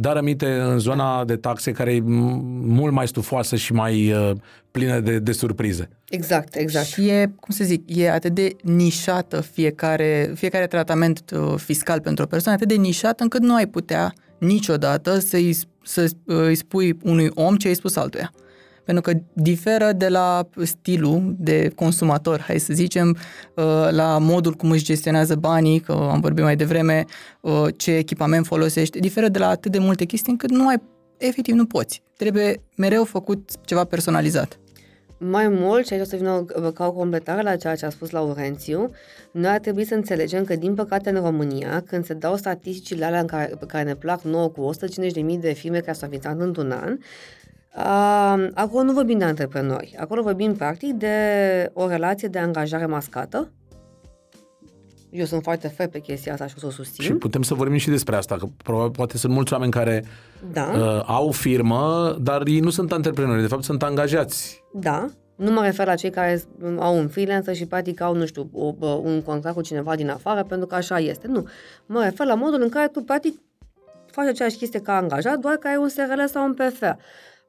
Dar rămite în zona de taxe care e m- mult mai stufoasă și mai uh, plină de, de surprize. Exact, exact. Și e, cum să zic, e atât de nișată fiecare, fiecare tratament uh, fiscal pentru o persoană, atât de nișat încât nu ai putea niciodată să-i, să uh, îi spui unui om ce ai spus altuia. Pentru că diferă de la stilul de consumator, hai să zicem, uh, la modul cum își gestionează banii, că am vorbit mai devreme, uh, ce echipament folosești, diferă de la atât de multe chestii încât nu ai, efectiv nu poți. Trebuie mereu făcut ceva personalizat. Mai mult, și aici o să vină o- ca o completare la ceea ce a spus Laurențiu, noi ar trebui să înțelegem că, din păcate, în România, când se dau statisticile alea în care, pe care ne plac nouă cu 150.000 de firme care s-au înființat într-un an, uh, acolo nu vorbim de antreprenori. Acolo vorbim, practic, de o relație de angajare mascată. Eu sunt foarte fer pe chestia asta și o să o susțin. Și putem să vorbim și despre asta, că probabil poate sunt mulți oameni care Da. uh, au firmă, dar ei nu sunt antreprenori, de fapt sunt angajați. Da. Nu mă refer la cei care au un freelancer și practic au, nu știu, o, o, un contract cu cineva din afară, pentru că așa este. Nu. Mă refer la modul în care tu practic faci aceeași chestie ca angajat, doar că ai un SRL sau un PFA.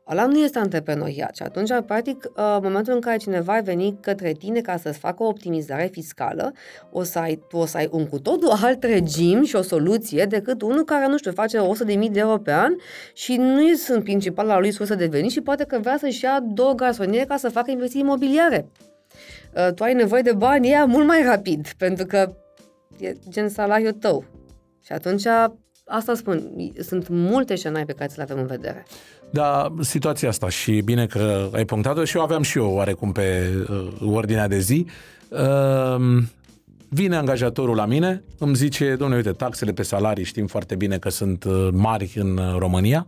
Ăla nu este antreprenoriat și atunci, practic, uh, în momentul în care cineva ar veni către tine ca să-ți facă o optimizare fiscală, o să ai, tu o să ai un cu totul alt regim și o soluție decât unul care, nu știu, face 100.000 de euro pe an și nu sunt principal la lui sursă de venit și poate că vrea să-și ia două garsoniere ca să facă investiții imobiliare. Uh, tu ai nevoie de bani ea mult mai rapid, pentru că e gen salariul tău. Și atunci, asta spun, sunt multe scenarii pe care ți le avem în vedere. Da, situația asta și bine că ai punctat-o și eu aveam și eu oarecum pe uh, ordinea de zi. Uh, vine angajatorul la mine, îmi zice, domnule, uite, taxele pe salarii știm foarte bine că sunt uh, mari în uh, România,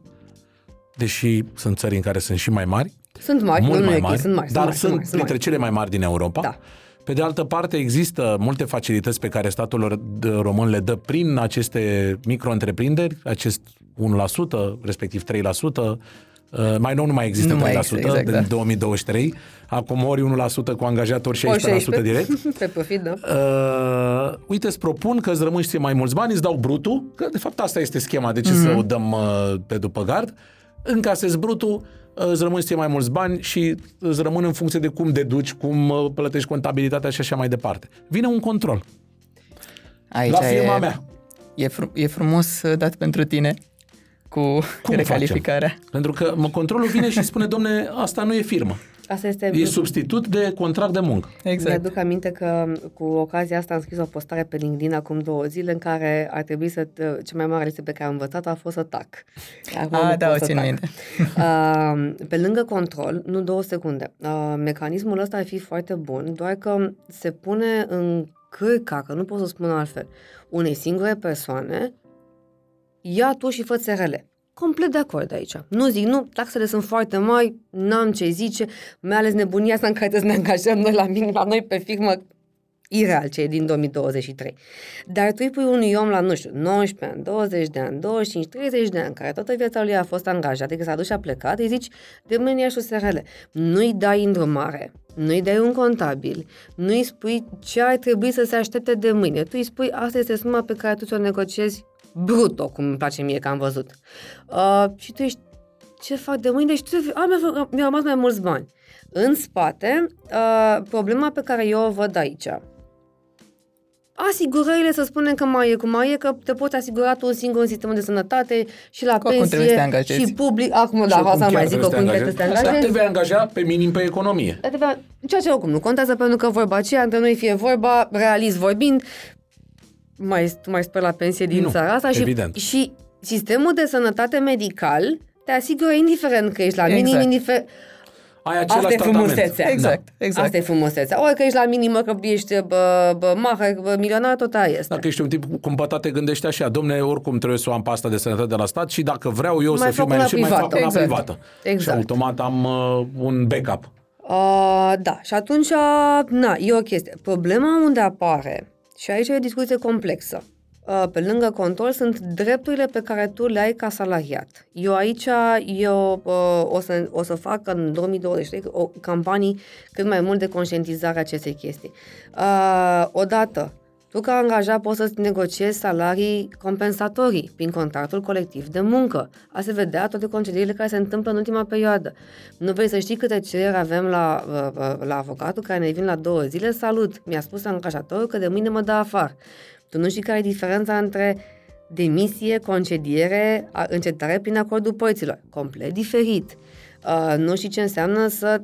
deși sunt țări în care sunt și mai mari. Sunt mari, mult nu, nu mai e ok, mari, sunt mari. dar sunt, sunt, mari, sunt printre mari. cele mai mari din Europa. Da. Pe de altă parte, există multe facilități pe care statul român le dă prin aceste micro-întreprinderi, acest 1%, respectiv 3%, Uh, mai nou nu mai există Nu 3% mai există, exact, în da. 2023. Acum ori 1% cu angajator, O 16% direct. Pe profit, da. Uh, uite, îți propun că îți rămâși ție mai mulți bani, îți dau brutul, că de fapt asta este schema, de ce Mhm. să o dăm uh, pe după gard, încasezi brutul, uh, îți rămâși ție mai mulți bani și îți rămân în funcție de cum deduci, cum uh, plătești contabilitatea și așa mai departe. Vine un control Aici la firma e, mea. E, fr- e frumos uh, dat pentru tine cu Cum recalificarea. facem? Pentru că mă, controlul vine și spune, domne, asta nu e firmă. Asta este... E substitut de contract de muncă. Exact. Mi-aduc aminte că cu ocazia asta am scris o postare pe LinkedIn acum două zile în care ar trebui să... Cea mai mare lecție pe care am învățat a fost să tac. Acum Ah, nu da, pot o să țin tac. minte. Uh, pe lângă control, nu două secunde, uh, mecanismul ăsta ar fi foarte bun, doar că se pune în cârca, că nu pot să spun altfel, unei singure persoane, ia tu și fă SRL. Complet de acord aici. Nu zic, nu, taxele sunt foarte mari, n-am ce zice, mai ales nebunia asta în care trebuie să ne angajăm noi la mine, la noi pe firmă, ireal ce e din 2023. Dar tu îi pui unui om la, nu știu, 19 ani, 20 de ani, 25, 30 de ani, care toată viața lui a fost angajat, adică s-a dus și a plecat, îi zici, de mâine ești SRL. Nu-i dai îndrumare, nu-i dai un contabil, nu-i spui ce ar trebui să se aștepte de mâine. Tu îi spui, asta este suma pe care tu ți-o negociezi bruto, cum îmi place mie că am văzut. Uh, și tu ești, ce fac de mâine? Și tu, a, mi-a, mi-a rămas mai mulți bani. În spate, uh, problema pe care eu o văd aici, asigurările, să spunem că mai e cum mai e, că te poți asigura tu un singur în sistemul de sănătate și la Că acum trebuie să te pensie angajezi. și public. Acum, da, Și oricum asta chiar mai zic, trebuie oricum să te trebuie să te angajezi. Dar te angajezi. vei angaja pe minim pe economie. Dar trebuie- Ceea ce oricum nu contează pentru că vorba aceea, între noi fie vorba, realist vorbind, mai, tu mai sper la pensie din Nu, țara asta și, evident. și sistemul de sănătate medical te asigură indiferent că ești la minim, Exact. indiferent... Ai același Asta e tratament. frumusețea. Exact, exact. Asta e frumusețea. Ori că ești la minimă, că ești bă, bă, maher, bă, milionar, tot aia este. Dacă ești un tip cumpătat, te gândești așa, domne, oricum trebuie să o am pasta de sănătate de la stat și dacă vreau eu Mai să fiu fac mai una liniștit, mai fac privată. una Exact. privată. Exact. Și automat am uh, un backup. Uh, da, și atunci, na, e o chestie. Problema unde apare, și aici e o discuție complexă, uh, pe lângă control, sunt drepturile pe care tu le ai ca salariat. Eu aici, eu uh, o, să, o să fac în 2023 o campanii cât mai mult de conștientizare a acestei chestii. Uh, odată, tu ca angajat poți să-ți negociezi salarii compensatorii prin contractul colectiv de muncă. A se vedea toate concedierile care se întâmplă în ultima perioadă. Nu vrei să știi câte cereri avem la, uh, la avocatul care ne vin la două zile? Salut! Mi-a spus angajatorul că de mâine mă dă afară. Tu nu știi care e diferența între demisie, concediere, a- încetare prin acordul părților. Complet diferit. Uh, nu știi ce înseamnă să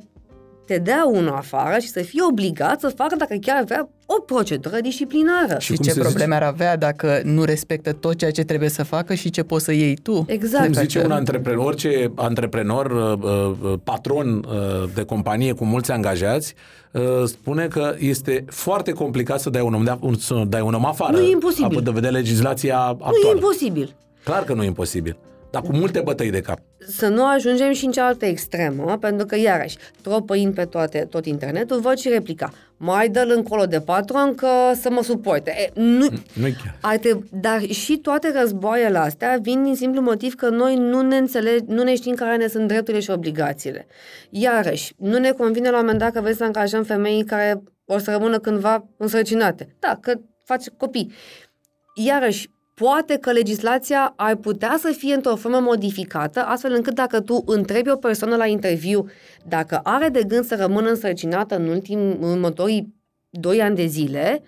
te dea unul afară și să fii obligat să facă, dacă chiar vrea, o procedură disciplinară. Și cum ce se probleme ar avea dacă nu respectă tot ceea ce trebuie să facă și ce poți să iei tu. Exact. Cum zice Acel- un antreprenor, orice antreprenor, uh, uh, patron uh, de companie cu mulți angajați, uh, spune că este foarte complicat să dai un om, de, un, să dai un om afară. Nu e imposibil. Având de vedere legislația Nu e actuală. imposibil. Clar că nu e imposibil. Dar cu multe bătăi de cap. Să nu ajungem și în cealaltă extremă, pentru că, iarăși, tropăind pe toate, tot internetul, văd și replica. Mai dă-l încolo de patron că să mă suporte. E, nu, Nu-i chiar. ar trebui, dar și toate războaiele astea vin din simplu motiv că noi nu ne înțeleg, nu ne știm care ne sunt drepturile și obligațiile. Iarăși, nu ne convine la un moment dat că vrei să angajăm femei care o să rămână cândva însărcinate. Da, că faci copii. Iarăși, poate că legislația ar putea să fie într-o formă modificată, astfel încât dacă tu întrebi o persoană la interviu dacă are de gând să rămână însărcinată în, ultim, în următorii 2 ani de zile,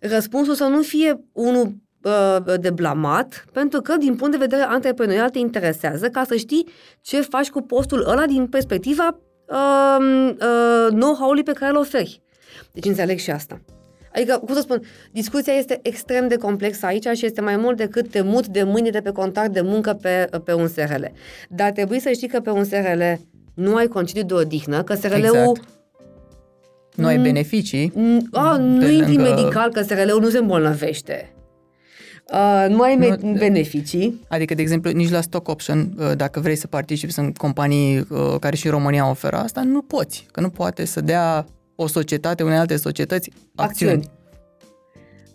răspunsul să nu fie unul uh, de blamat, pentru că din punct de vedere antreprenorial te interesează ca să știi ce faci cu postul ăla din perspectiva uh, uh, know-how-ului pe care îl oferi. Deci înțeleg și asta. Adică, cum să spun, discuția este extrem de complexă aici și este mai mult decât te mut de mâine de pe contract de muncă pe, pe un SRL. Dar trebuie să știi că pe un SRL nu ai concediu de odihnă, că SRL-ul Exact. Nu ai beneficii. N- A, nu pe intri lângă- medical, că SRL-ul nu se îmbolnăvește. Uh, nu ai me- Nu- beneficii. Adică, de exemplu, nici la stock option, uh, dacă vrei să participi, sunt companii uh, care și în România oferă asta, nu poți. Că nu poate să dea o societate, unei alte societăți, acțiuni. Acțiuni.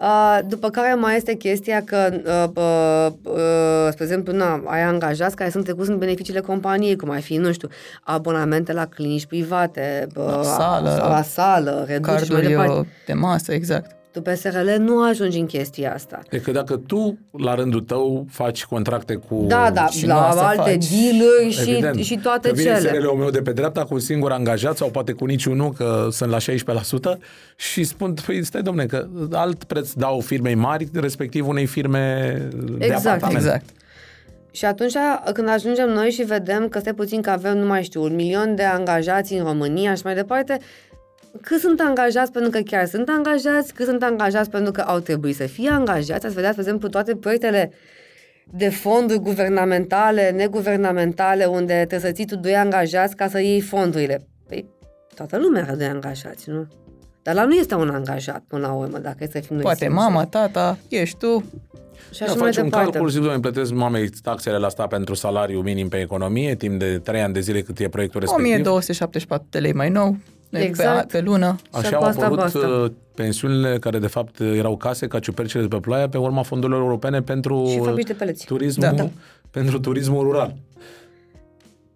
Uh, după care mai este chestia că, uh, uh, uh, spre exemplu, na, ai angajați care sunt trecuți în beneficiile companiei, cum ar fi, nu știu, abonamente la clinici private, uh, La sală, la sală, reduceri și mai Carduri departe. uh, de masă, exact. Tu pe SRL nu ajungi în chestia asta. E că dacă tu, la rândul tău, faci contracte cu... Da, da, și nu la asta alte faci. deal și, Evident. și toate că vine cele. SRL-ul meu de pe dreapta cu un singur angajat sau poate cu niciunul, că sunt la 16% și spun, păi stai domne, că alt preț dau firmei mari, respectiv unei firme de Exact. apartament. Exact. Și atunci, când ajungem noi și vedem că stai puțin că avem, nu mai știu, un milion de angajați în România și mai departe, cât sunt angajați pentru că chiar sunt angajați, cât sunt angajați pentru că au trebuit să fie angajați. Ați vedea, de exemplu, toate proiectele de fonduri guvernamentale, neguvernamentale, unde trebuie să ții tu doi angajați ca să iei fondurile. Păi, toată lumea are doi angajați, nu? Dar la nu este un angajat, până la urmă, dacă e să fim noi Poate sinceri. mama, tata, ești tu. Și Da, așa mai faci un departe. calcul, zic, doamne, plătesc mamei taxele la asta pentru salariu minim pe economie, timp de 3 ani de zile cât e proiectul respectiv. 1274 de lei mai nou, Exact. pe, pe lună. Așa Și au basta, apărut basta. uh, pensiunile care de fapt erau case ca ciupercile de pe ploaie pe urma fondurilor europene pentru Și fabrici de peleți. turismul, Da. pentru turismul rural.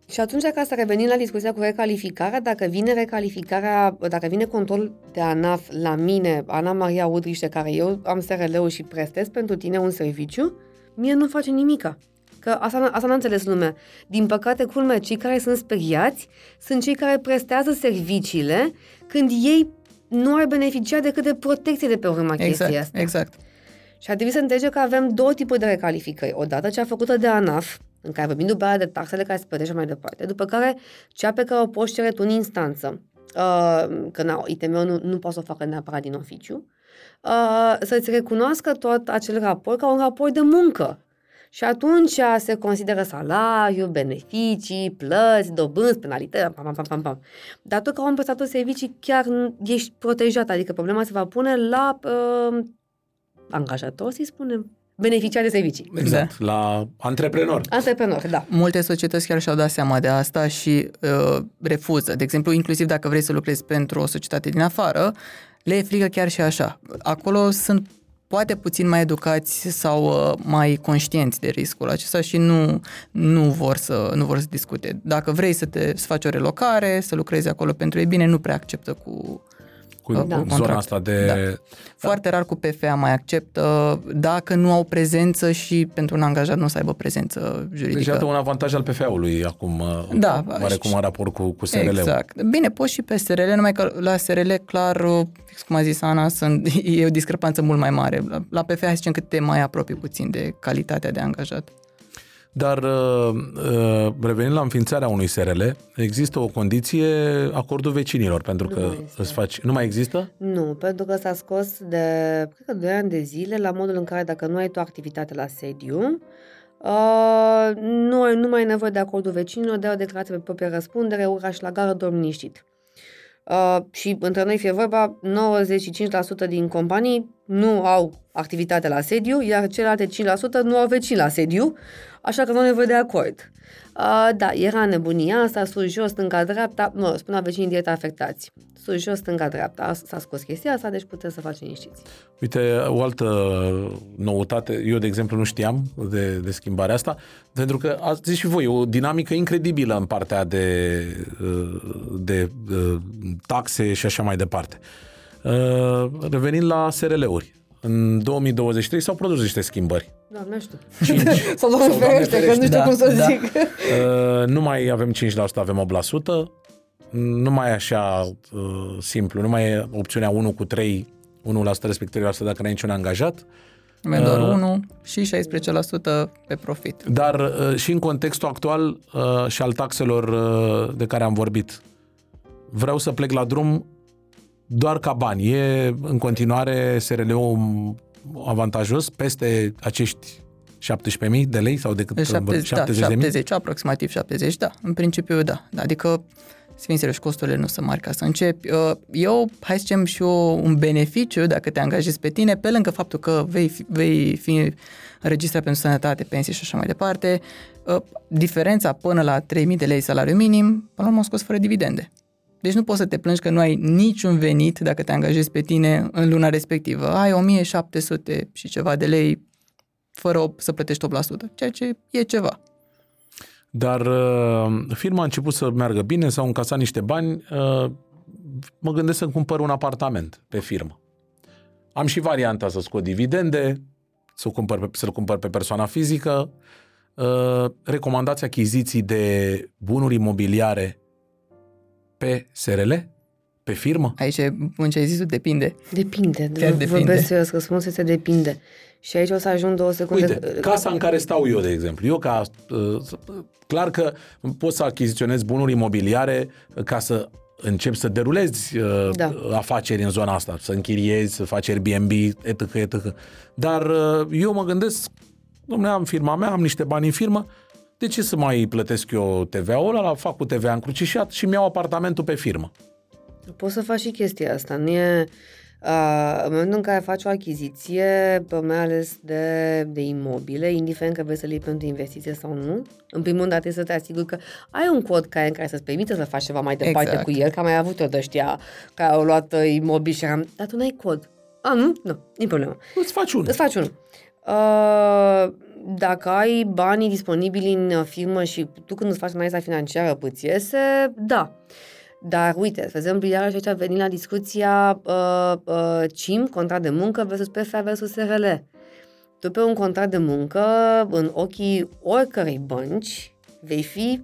Și atunci, ca să revenim la discuția cu recalificarea, dacă vine recalificarea, dacă vine control de ANAF la mine, Ana Maria Udriște, care eu am SRL-ul și prestez pentru tine un serviciu, mie nu face nimica. Că asta, n- asta n-a înțeles lumea. Din păcate, culmea, cei care sunt speriați sunt cei care prestează serviciile când ei nu ar beneficia decât de protecție de pe urma chestiei Exact, asta. exact. Și ar trebui să înțelege că avem două tipuri de recalificări. Odată cea făcută de ANAF, în care vorbim după aia de taxele care se plătește mai departe. După care cea pe care o poți cere tu în instanță, uh, că na, ITM-ul nu, nu poate să o facă neapărat din oficiu, uh, să-ți recunoască tot acel raport ca un raport de muncă. Și atunci se consideră salariu, beneficii, plăți, dobânzi, penalități, pam, pam, pam, pam, pam. Dar tu, ca om prestator servicii, chiar nu- ești protejat, adică problema se va pune la uh, angajator, să-i spunem, beneficiar de servicii. Exact, la antreprenor. Antreprenor, da. Multe societăți chiar și-au dat seama de asta și uh, refuză. De exemplu, inclusiv dacă vrei să lucrezi pentru o societate din afară, le e frică chiar și așa. Acolo sunt poate puțin mai educați sau uh, mai conștienți de riscul acesta și nu, nu, vor să, nu vor să discute. Dacă vrei să, te, să faci o relocare, să lucrezi acolo pentru ei bine, nu prea acceptă cu Cu Da. zona Contract. asta de... Da. Foarte rar cu PFA mai acceptă dacă nu au prezență și pentru un angajat nu să aibă prezență juridică. Deci iată un avantaj al PFA-ului acum, uh, Da, oarecum și- în raport cu, cu SRL-ul. Exact. Bine, poți și pe SRL, numai că la SRL, clar, uh, fix cum a zis Ana, sunt, e o discrepanță mult mai mare. La, la PFA zicem că te mai apropii puțin de calitatea de angajat. Dar uh, uh, revenind la înființarea unui SRL, există o condiție, acordul vecinilor, pentru Nu că mai este. îți faci... Nu mai există? Nu, pentru că s-a scos de, cred că 2 ani de zile, la modul în care dacă nu ai tu activitate la sediu, uh, nu, ai, nu mai ai nevoie de acordul vecinilor, de o declarație pe proprie răspundere, oraș la gară, dorm liniștit. Uh, și între noi fie vorba, 95% din companii nu au activitate la sediu, iar celelalte 5% nu au vecini la sediu, așa că nu au nevoie de acord. Uh, da, era nebunia asta, sus, jos, stânga, dreapta, nu, spunea vecinii direct afectați. Sus, jos, stânga, dreapta, s-a scos chestia asta, deci puteți să faceți liniștiți. Uite, o altă noutate, eu de exemplu nu știam de, de schimbarea asta, pentru că ați zis și voi, o dinamică incredibilă în partea de, uh, de, de taxe și așa mai departe. Uh, Revenind la SRL-uri, în 2023 s-au produs niște schimbări. Doamne, știu. 5. Sau doamne ferește, că nu știu da, cum să da. zic. Uh, nu mai avem 5%, avem 8%. Nu mai e așa uh, simplu. Nu mai e opțiunea 1 cu 3, 1% respectiv 3% dacă n-ai niciun angajat. Mai doar Uh. 1 și 16% pe profit. Dar uh, și în contextul actual uh, și al taxelor uh, de care am vorbit, vreau să plec la drum doar ca bani. E în continuare SRL-ul avantajos peste acești 17.000 de lei sau de cât? 70, da, 70.000? 70, aproximativ 70, da. În principiu, da. Adică, să fim serioși, costurile nu sunt mari ca să începi. Uh, Eu, hai să zicem și eu, un beneficiu dacă te angajezi pe tine, pe lângă faptul că vei fi, vei fi înregistrat pentru sănătate, pensii și așa mai departe, uh, diferența până la 3.000 de lei salariu minim, până la urmă o scos fără dividende. Deci nu poți să te plângi că nu ai niciun venit dacă te angajezi pe tine în luna respectivă. Ai 1700 și ceva de lei fără o- să plătești 8%, ceea ce e ceva. Dar uh, firma a început să meargă bine, s-au încasat niște bani, uh, mă gândesc să cumpăr un apartament pe firmă. Am și varianta să scot dividende, să cumpăr pe, să-l cumpăr pe persoana fizică, uh, recomandați achiziții de bunuri imobiliare pe SRL, pe firmă. Aici, în ce ai zis, tu, depinde. Depinde. Chiar v- depinde. Vorbesc serios, răspunsul este depinde. Și aici o să ajung două secunde. Uite, casa în care stau eu, de exemplu. Eu, ca, uh, clar că pot să achiziționez bunuri imobiliare ca să încep să derulezi uh, Da. afaceri în zona asta, să închiriezi, să faci Airbnb, etc., etc. Dar uh, eu mă gândesc, domnule, am firma mea, am niște bani în firmă, de ce să mai plătesc eu TVA-ul ăla, fac cu TVA încrucișat și mi iau apartamentul pe firmă. Poți să faci și chestia asta. Nu e... Uh, în momentul în care faci o achiziție, bă, mai ales de, de imobile, indiferent că vrei să-l iei pentru investiție sau nu, în primul rând dar trebuie să te asiguri că ai un cod care, în care să-ți permite să faci ceva mai departe Exact. cu el, că am mai avut eu de ăștia care au luat uh, imobil și eram, dar tu n-ai cod. A, nu? Nu, nici problemă. Îți faci unul. Îți faci unul. Uh, dacă ai banii disponibili în uh, firmă și tu când îți faci analiza financiară îți iese, da. Dar uite, de exemplu, iarăși aici a venit la discuția uh, uh, CIM, contract de muncă versus PFA versus SRL. Tu pe un contract de muncă, în ochii oricărei bănci, vei fi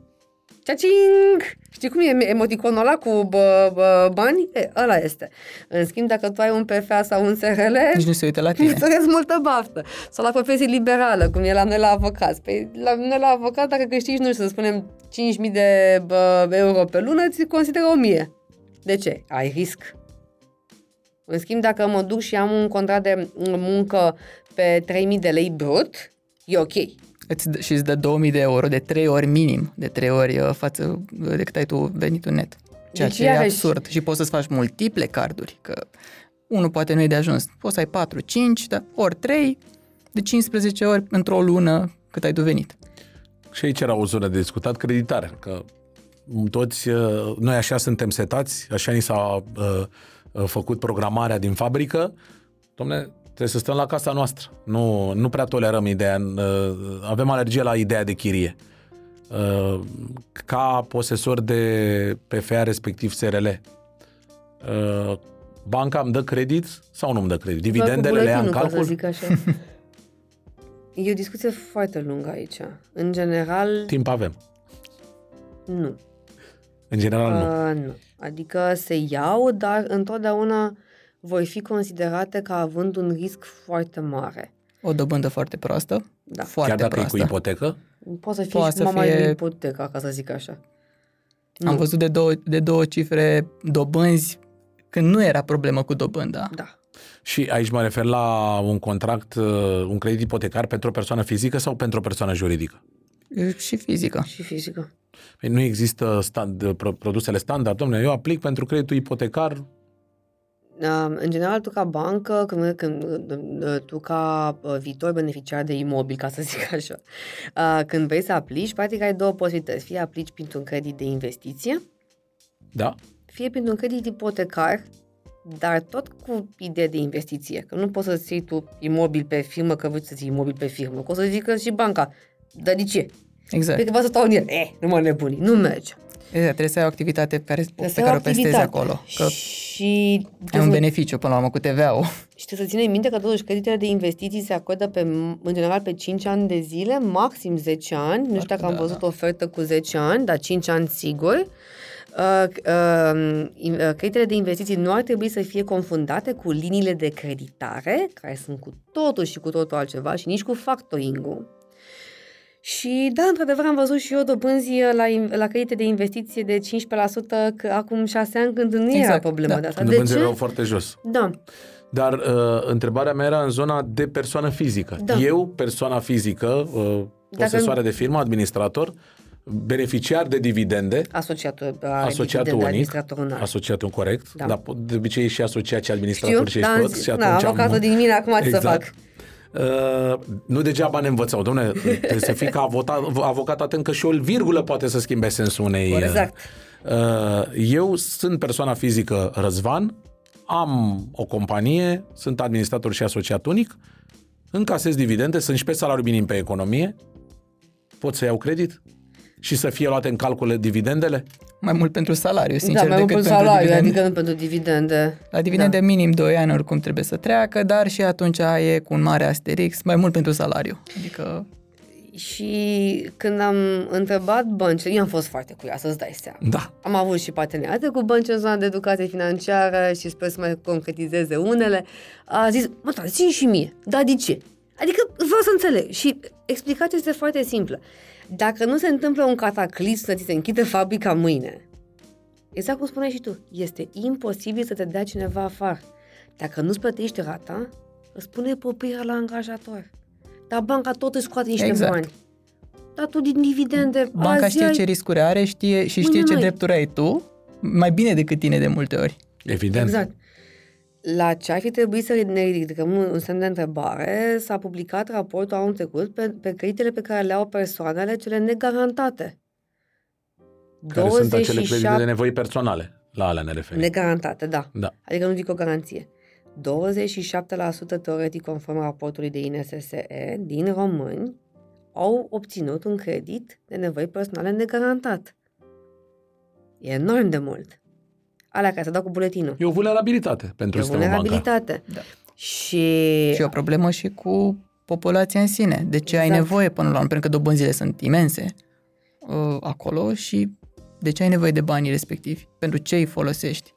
Ceacing! Știi cum e emoticonul ăla cu bă, bă, bani? E, ăla este. În schimb, dacă tu ai un PFA sau un SRL, Nici nu se uită la tine. îți doresc multă baftă. Sau la profesie liberală, cum e la noi la avocați. Păi la noi la avocat, dacă câștigi, nu știu, să spunem 5.000 de bă, euro pe lună, ți consideră 1.000. De ce? Ai risc. În schimb, dacă mă duc și am un contract de muncă pe 3.000 de lei brut, e ok. Îți dă, și îți dă 2000 de euro de 3 ori minim, de 3 ori uh, față uh, de cât ai tu venitul net. Ceea Deci, ce e iarăși- absurd. Și poți să-ți faci multiple carduri, că unul poate nu e de ajuns. Poți să ai 4, 5, dar ori 3, de 15 ori într-o lună cât ai tu venit. Și aici era o zonă de discutat creditare, că toți, uh, noi așa suntem setați, așa ni s-a uh, uh, făcut programarea din fabrică, domne, trebuie să stăm la casa noastră. Nu, nu prea tolerăm ideea, uh, avem alergie la ideea de chirie. Uh, ca posesor de PFA, respectiv SRL, uh, banca îmi dă credit sau nu îmi dă credit? Dividendele le ia în Buletinul, ca calcul? Să zic așa. E o discuție foarte lungă aici. În general, Timp avem. nu. În general, nu. Uh, nu. Adică se iau, dar întotdeauna voi fi considerate ca având un risc foarte mare. O dobândă foarte proastă, Da. foarte Chiar dacă proastă. e cu ipotecă? Poate să fie Poate și să cu mama fie- fie... ipoteca, ca să zic așa. Am Nu. văzut de două, de două cifre dobânzi când nu era problemă cu dobânda. Da. Și aici mă refer la un contract, uh, un credit ipotecar pentru o persoană fizică sau pentru o persoană juridică? E Și fizică. Și fizică. Păi nu există stand, pro- produsele standard. Domnule, eu aplic pentru creditul ipotecar. Uh, în general, tu ca bancă, când, când, uh, tu ca uh, viitor beneficiar de imobil, ca să zic așa, uh, când vrei să aplici, practic ai două posibilități. Fie aplici printr-un credit de investiție, Da? fie printr-un credit ipotecar, dar tot cu idee de investiție. Că nu poți să-ți iei tu imobil pe firmă, că vrei să-ți iei imobil pe firmă. Că o să zică și banca, dar de ce? Exact. Pe că vă să stau în el. Eh, nu mă nebuni, nu merge. E, trebuie să ai o activitate pe care, pe Să ai care o o pestezi activitate. acolo. Că Și ai un trebuie să- beneficiu până la urmă cu TVA-ul. Și trebuie să ținem minte că totuși creditele de investiții se acordă pe, în general pe 5 ani de zile, maxim 10 ani. Nu știu dacă am da, văzut o ofertă cu 10 ani, dar 5 ani sigur. Uh, uh, in- uh, creditele de investiții nu ar trebui să fie confundate cu liniile de creditare, care sunt cu totul și cu totul altceva, și nici cu factoring-ul. Și da, într-adevăr am văzut și eu dobânzi la, in- la credite de investiție de 15% că acum 6 ani când nu era Exact, problema da. de asta. Când De dobânzile ce? erau foarte jos. Da. Dar uh, întrebarea mea era în zona de persoană fizică. Da. Eu, persoana fizică, uh, posesoare de firmă, administrator, beneficiar de dividende, Asociatul, asociatul unic, administratorul asociatul corect, Da. dar de obicei e și asociat și administrator Știu, și da, ești am toți zis, și da, atunci avocatul am... din mine, acum ce să fac? Uh, nu degeaba ne învățau, domne, trebuie să fii ca avocat, avocat atent că și o virgulă poate să schimbe sensul unei... uh, Exact. Uh, eu sunt persoana fizică Răzvan, am o companie, sunt administrator și asociat unic, încasez dividende, sunt și pe salariu minim pe economie, pot să iau credit și să fie luate în calcul dividendele? Mai mult pentru salariu, Da, sincer, mai mult decât pentru pentru salariu, dividende. adică nu pentru dividende. La dividende minim 2 ani oricum trebuie să treacă, dar și atunci e cu un mare asterix, mai mult pentru salariu. Adică Și când am întrebat băncile, eu am fost foarte curioasă, să-ți dai seama. Da. Am avut și parteneriate cu bănci în zona de educație financiară și sper să mai concretizeze unele. A zis, mă, da, zi și mie. Da, de ce? Adică vreau să înțeleg. Și explicația este foarte simplă. Dacă nu se întâmplă un cataclism să ți se închide fabrica mâine, exact cum spuneai și tu, este imposibil să te dea cineva afară. Dacă nu-ți plătești rata, îți pune poprirea la angajator. Dar banca tot îți scoate niște Exact. bani. Dar tu din dividende... banca azi știe ai- ce riscuri are știe, și știe Mâine ce n-ai. drepturi ai tu, mai bine decât tine de multe ori. Evident. Exact. La ce ar fi trebuit să ne ridicăm un, un semn de întrebare, s-a publicat raportul anul trecut pe, pe creditele pe care le au persoanele cele negarantate. Care sunt acele credite de nevoi personale. La alea ne referim. Negarantate, da. Da. Adică nu zic o garanție. 27% teoretic conform raportului de INSSE din români au obținut un credit de nevoi personale negarantat. E enorm de mult. Alea care se dau cu buletinul. E o vulnerabilitate pentru E o sistemul bancar. vulnerabilitate. Da. Și, Și e o problemă și cu populația în sine. De ce ai Exact. nevoie până la urmă? Pentru că dobânzile sunt imense uh, acolo și de ce ai nevoie de banii respectivi? Pentru ce îi folosești?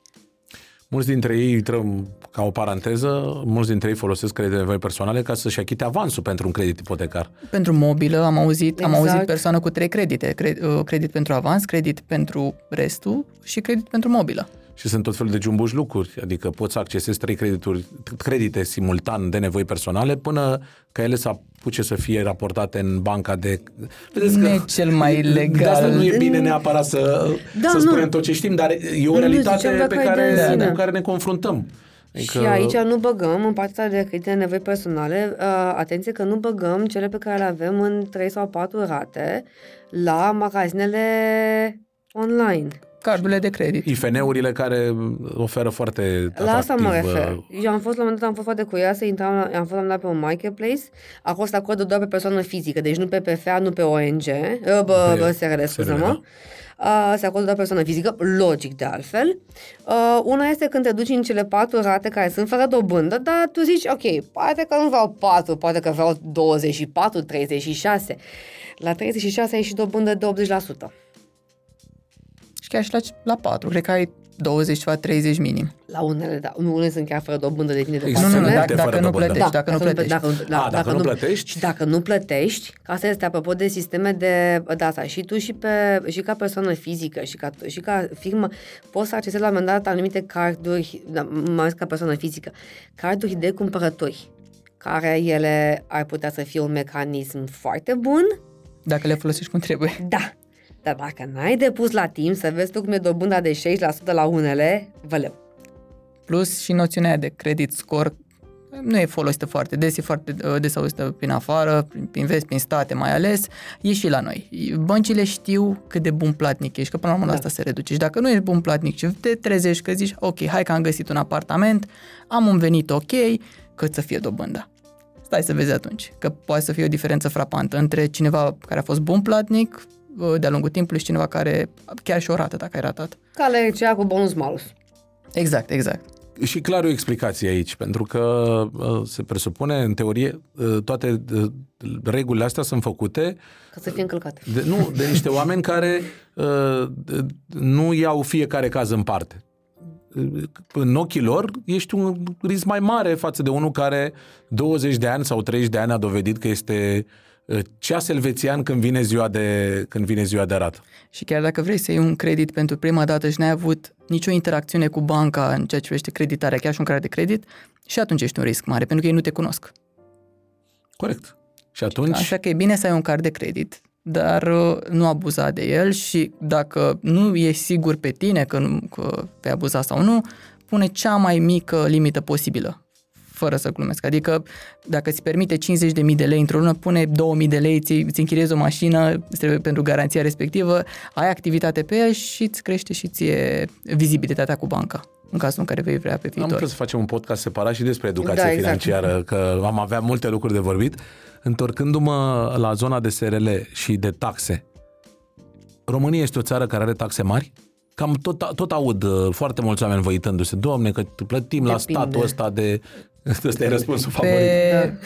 Mulți dintre ei, intrăm ca o paranteză, mulți dintre ei folosesc credite de nevoi personale ca să-și achite avansul pentru un credit ipotecar. Pentru mobilă am auzit, am Exact. auzit persoană cu trei credite. Cred, uh, credit pentru avans, credit pentru restul și credit pentru mobilă. Și sunt tot felul de jumbuși lucruri, adică poți să accesezi trei credituri, credite simultan de nevoi personale până ca ele să apuce să fie raportate în banca de... Vedeți Nu e cel mai De legal. asta nu e bine neapărat să, Da, să nu. spunem tot ce știm, dar e o Nu, realitate ziceam dacă pe ai care, de sine. cu care ne confruntăm. Adică, și aici nu băgăm, în partea de credite de nevoi personale, uh, atenție că nu băgăm cele pe care le avem în 3 sau 4 rate la magazinele online. Cardurile de credit. IFN-urile care oferă foarte La asta mă atractiv, refer. uh, Eu am fost la un moment dat, am fost foarte curioasă, intram, la- am fost la un dat pe un marketplace, acolo se acordă doar pe persoană fizică, deci nu pe PFA, nu pe ONG, uh, bă, bă, SRL, scuză-mă. Uh, se acordă doar persoană fizică, logic de altfel. Uh, una este când te duci în cele patru rate care sunt fără dobândă, dar tu zici, ok, poate că nu vreau 4, poate că vreau 24, 36. La 36 ai și dobândă de 80%. Și chiar și la, la 4, cred că ai 20 ceva, 30 minim. La unele, da, nu, unele sunt chiar fără dobândă, depinde de Există Nu, nu, nu, persoane. dacă, multe dacă fără nu dobândă. plătești, dacă nu plătești. Dacă, A, dacă nu plătești? Și dacă nu plătești, că asta este apropo de sisteme de data, și tu și, pe, și ca persoană fizică și ca, și ca firmă poți să accesezi la un moment dat anumite carduri, da, mai ales ca persoană fizică, carduri de cumpărători, care ele ar putea să fie un mecanism foarte bun, Dacă le folosești cum trebuie. da. Dar dacă n-ai depus la timp să vezi tu cum e dobânda de 6% la unele, văleu. Plus și noțiunea aia de credit score nu e folosită foarte des, e foarte uh, des auzită prin afară, prin, prin vest, prin state mai ales, e și la noi. Băncile știu cât de bun platnic ești, că până la urmă la Da. asta se reduce. Și dacă nu ești bun platnic și te trezești că zici, ok, hai că am găsit un apartament, am un venit ok, cât să fie dobânda. Stai să vezi atunci, că poate să fie o diferență frapantă între cineva care a fost bun platnic uh, de-a lungul timpului și cineva care chiar și o rată dacă ai ratat. Ca la cu bonus malus. Exact, exact. Și clar o explicație aici, pentru că uh, se presupune, în teorie, uh, toate uh, regulile astea sunt făcute ca să fie încălcate. De, nu, de niște oameni care uh, nu iau fiecare caz în parte. În ochii lor ești un risc mai mare față de unul care 20 de ani sau 30 de ani a dovedit că este ceas elvețian când vine ziua de, când vine ziua de rată. Și chiar dacă vrei să iei un credit pentru prima dată și n-ai avut nicio interacțiune cu banca în ceea ce privește creditarea, chiar și un credit de credit, și atunci ești un risc mare, pentru că ei nu te cunosc. Corect. Și atunci... Așa că e bine să ai un card de credit, dar uh, nu abuza de el și dacă nu ești sigur pe tine că, nu, că vei abuza sau nu, pune cea mai mică limită posibilă fără să glumesc. Adică dacă îți permite 50.000 de lei într-o lună, pune 2.000 de lei, ți, ți închiriezi o mașină pentru garanția respectivă, ai activitate pe ea și îți crește și ție vizibilitatea cu banca în cazul în care vei vrea pe viitor. Am vrea să facem un podcast separat și despre educație da, exact. financiară, că am avea multe lucruri de vorbit. Întorcându-mă la zona de SRL și de taxe, România este o țară care are taxe mari? Cam tot, tot aud uh, foarte mulți oameni văitându-se, Doamne, că plătim Depinde. la statul ăsta de... Ăsta e răspunsul pe, favorit.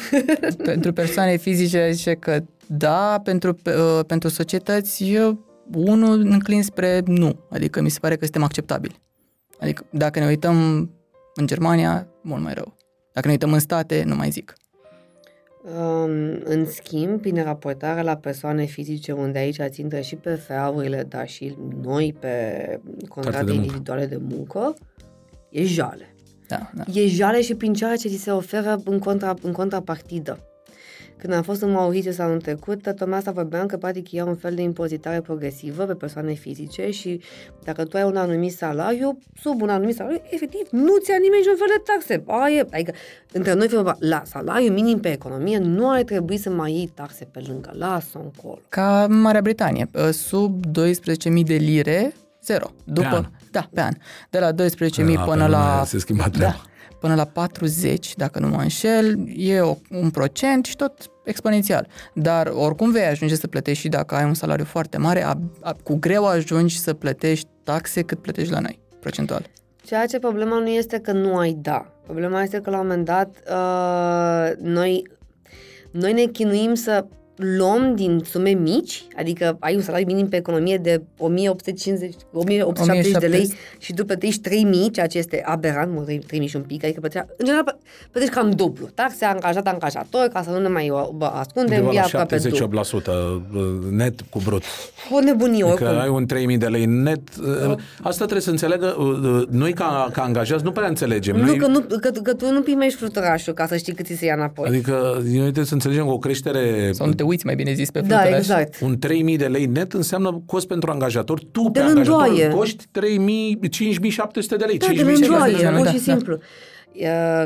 Da. pentru persoane fizice zice că da, pentru, uh, pentru societăți eu unul înclin spre nu. Adică mi se pare că suntem acceptabili. Adică dacă ne uităm în Germania, mult mai rău. Dacă ne uităm în state, nu mai zic. Um, în schimb, prin raportarea la persoane fizice, unde aici țintă și pe FA-urile, dar și noi pe contracte individuale de muncă, e jale. Da, da. E jale și prin ceea ce ți se oferă în, contra, în contrapartidă. Când am fost în Mauritius anul trecut, tocmai asta vorbeam că practic e un fel de impozitare progresivă pe persoane fizice și dacă tu ai un anumit salariu, sub un anumit salariu, efectiv, nu ți-a nimeni niciun fel de taxe. Aia, adică, între noi, la salariu minim pe economie, nu ar trebui să mai iei taxe pe lângă. Lasă încolo. Ca Marea Britanie, sub 12.000 de lire, zero. După, pe an. Da, pe an. De la 12.000 până la... Se schimba Da până la 40, dacă nu mă înșel, e o, un procent și tot exponențial. Dar oricum vei ajunge să plătești și dacă ai un salariu foarte mare, a, a, cu greu ajungi să plătești taxe cât plătești la noi, procentual. Ceea ce problema nu este că nu ai da. Problema este că la un moment dat uh, noi, noi ne chinuim să luăm din sume mici, adică ai un salariu minim pe economie de 1850, 1870 de lei și tu plătești 3000, ceea ce este aberant, mă, 3000 și un pic, adică plătești, în general plătești cam dublu. Taxe angajat angajator, ca să nu ne mai ascundem, Undeva la 78% net cu brut. O nebunie adică oricum. ai un 3000 de lei net. Da. Asta trebuie să înțeleagă, noi ca, ca angajați nu prea înțelegem. Nu, noi... că, nu că, că, tu nu primești fluturașul ca să știi cât ți se ia înapoi. Adică noi trebuie să înțelegem că o creștere... Sau nu te uiți, mai bine zis, pe Da, exact. Un 3.000 de lei net înseamnă cost pentru angajator. Tu, de pe angajator, coști 3.000, 5.700 de lei. Da, de lândoaie, pur și simplu.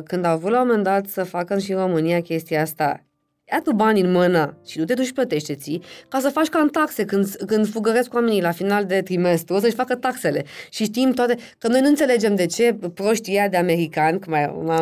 Când au vrut la un moment dat să facă și în România chestia asta, ia tu bani în mână și nu te duci plătește ți ca să faci ca în taxe când, când fugăresc oamenii la final de trimestru, o să-și facă taxele. Și știm toate, că noi nu înțelegem de ce proștii ăia de americani, cum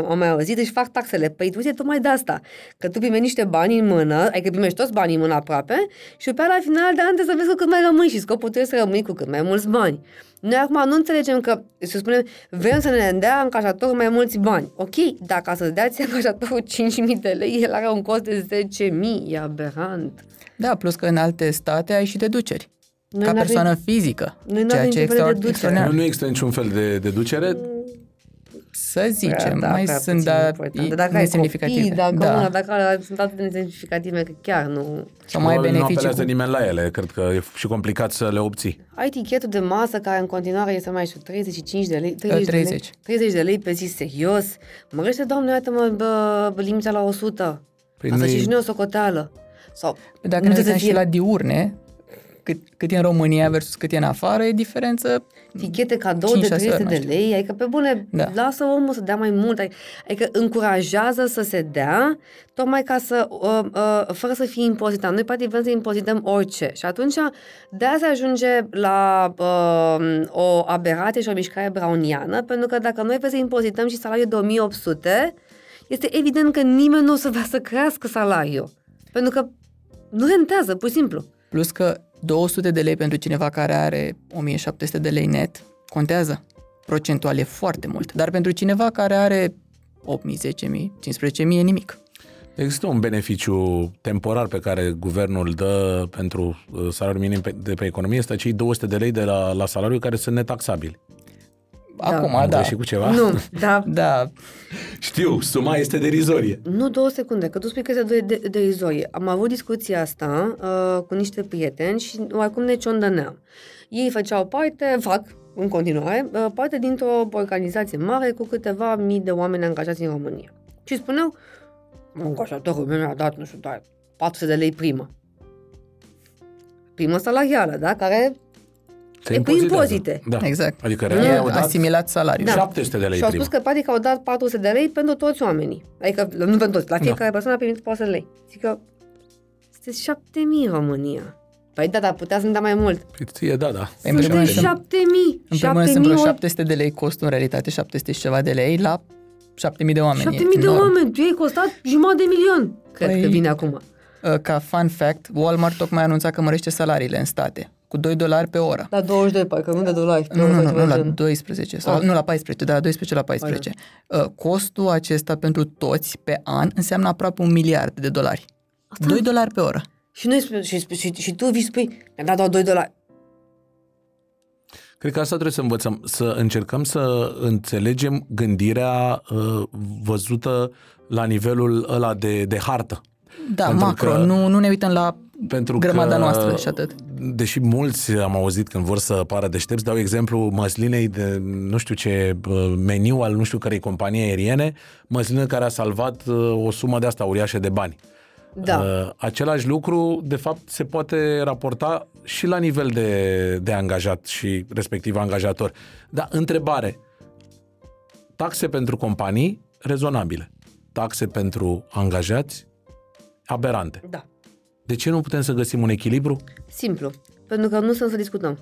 am mai auzit, își fac taxele. Păi tu tocmai de asta, că tu primești niște bani în mână, adică primești toți banii în mână aproape și pe la final de an trebuie să vezi cu cât mai rămâi și scopul trebuie să rămâi cu cât mai mulți bani. Noi acum nu înțelegem că, să spunem, vrem să ne dea angajatorul mai mulți bani. Ok, dar ca să dea ți angajatorul 5.000 de lei, el are un cost de 10.000, e aberant. Da, plus că în alte state ai și deduceri. Noi ca persoană fizică. Noi ceea ce e extraordinar. Nu există niciun fel de deducere. Mm să zicem, da, mai sunt da, dacă ai copii, dacă, da. Mă, dacă sunt atât de nesemnificative că chiar nu... Sau mai beneficii. Nu cu... nimeni la ele, cred că e și complicat să le obții. Ai tichetul de masă care în continuare este mai știu 35 de lei, 30, 30. De lei, 30 de lei pe zi, serios. Mărește, doamne, iată-mă limita la 100. Păi Asta și noi o socoteală. Sau, Dacă ne uităm și la diurne, cât, cât e în România versus cât e în afară, e diferență Tichete cadou de 300 de lei, adică pe bune, da. lasă omul să dea mai mult, adică încurajează să se dea, tocmai ca să, uh, uh, fără să fie impozitat. Noi poate vrem să impozităm orice și atunci de se ajunge la uh, o aberație și o mișcare browniană, pentru că dacă noi vrem să impozităm și salariul de 1800, este evident că nimeni nu o să vrea să crească salariul, pentru că nu rentează, pur și simplu. Plus că 200 de lei pentru cineva care are 1700 de lei net contează. Procentual e foarte mult. Dar pentru cineva care are 8.000, 10.000, 15.000 e nimic. Există un beneficiu temporar pe care guvernul dă pentru uh, salariul minim pe- de pe economie, este cei 200 de lei de la, la salariu care sunt netaxabili. Acum, Am da. greșit cu ceva? Nu, da. Da, Știu, suma este derizorie. Nu două secunde, că tu spui că este de, de, de izorie. Am avut discuția asta uh, cu niște prieteni și oarecum ne ciondăneam. Ei făceau parte, fac în continuare, uh, parte dintr-o organizație mare cu câteva mii de oameni angajați în România. Și spuneau, angajatorul meu mi-a dat, nu știu, doar 400 de lei primă. Primă salarială, da? Care Se E cu impozitează. impozite. Da. exact. Adică E real au dat asimilat salariul. Da. 700 de lei Și au primă. spus că practic au dat 400 de lei pentru toți oamenii. Adică, nu pentru toți, la fiecare persoană a primit 400 de lei. Zic că sunteți 7000 în România. Păi da, dar putea să-mi dea mai mult. Păi ție, da, da. În primul rând Sunteți sunt- 7000. În primul rând sunt 7000 vreo ori 700 de lei costul în realitate, 700 și ceva de lei la 7000 de oameni. 7000 E de enorm. oameni. Tu ai costat jumătate de milion. Cred Păi- că vine acum. Uh, Ca fun fact, Walmart tocmai a anunțat că mărește salariile în state cu 2 dolari pe oră. La 22, parcă nu de dolari. Nu, nu, nu, nu, la gen. 12 sau Ah. nu la 14, da, la 12 la 14. Uh, costul acesta pentru toți pe an înseamnă aproape un miliard de dolari. 2 dolari pe oră. Și, noi, spune- și, și, și, și tu vii și spui, mi-a dat doar 2 dolari. Cred că asta trebuie să învățăm, să încercăm să înțelegem gândirea uh, văzută la nivelul ăla de, de hartă. Da, Pentru macro, că- nu, nu ne uităm la Pentru grămada că, noastră și atât. Deși mulți am auzit când vor să pară deștepți, dau exemplu măslinei de nu știu ce uh, meniu al nu știu cărei companie aeriene, măslină care a salvat uh, o sumă de asta uriașă de bani. Da. Uh, același lucru, de fapt, se poate raporta și la nivel de, de angajat și respectiv angajator. Dar întrebare, taxe pentru companii rezonabile, taxe pentru angajați aberante. Da. De ce nu putem să găsim un echilibru? Simplu. Pentru că nu sunt să discutăm.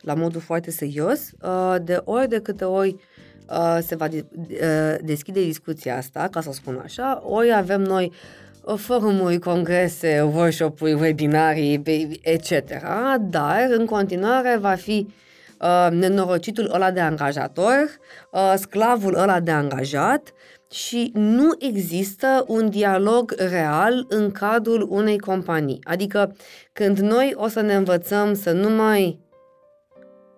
La modul foarte serios, uh, de ori de câte ori uh, se va de- uh, deschide discuția asta, ca să spun așa, ori avem noi uh, forumuri, congrese, workshop-uri, webinarii, pe- etc. Dar, în continuare, va fi uh, nenorocitul ăla de angajator, uh, sclavul ăla de angajat și nu există un dialog real în cadrul unei companii. Adică când noi o să ne învățăm să nu mai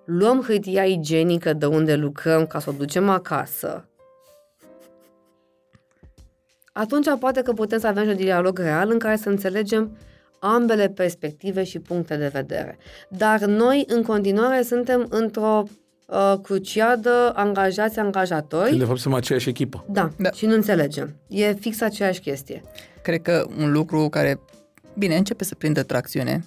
luăm hârtia igienică de unde lucrăm ca să o ducem acasă, atunci poate că putem să avem și un dialog real în care să înțelegem ambele perspective și puncte de vedere. Dar noi, în continuare, suntem într-o uh, cruciadă angajați-angajatori. Când de fapt suntem aceeași echipă. Da, da, Da. și nu înțelegem. E fix aceeași chestie. Cred că un lucru care, bine, începe să prindă tracțiune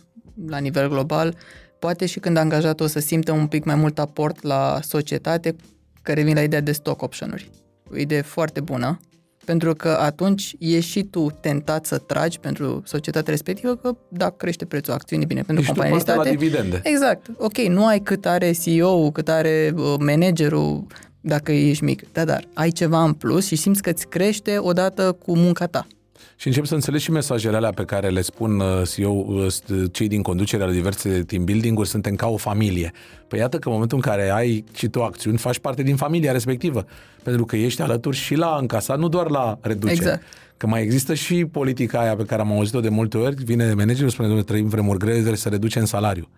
la nivel global, poate și când angajatul o să simtă un pic mai mult aport la societate, care vin la ideea de stock option-uri. O idee foarte bună, pentru că atunci ești și tu tentat să tragi pentru societatea respectivă că da, crește prețul acțiunii, bine, pentru Ești tu companii partea la listate. dividende. Exact. Ok, nu ai cât are CEO-ul, cât are uh, managerul dacă ești mic. Da, dar ai ceva în plus și simți că îți crește odată cu munca ta. Și încep să înțelegi și mesajele alea pe care le spun uh, CEO, uh, st- cei din conducerea la diverse team building-uri, suntem ca o familie. Păi iată că în momentul în care ai și tu acțiuni, faci parte din familia respectivă. Pentru că ești alături și la încasat, nu doar la reducere. Exact. Că mai există și politica aia pe care am auzit-o de multe ori, vine managerul, spune, domnule, trăim vremuri grele, trebuie să reducem salariul.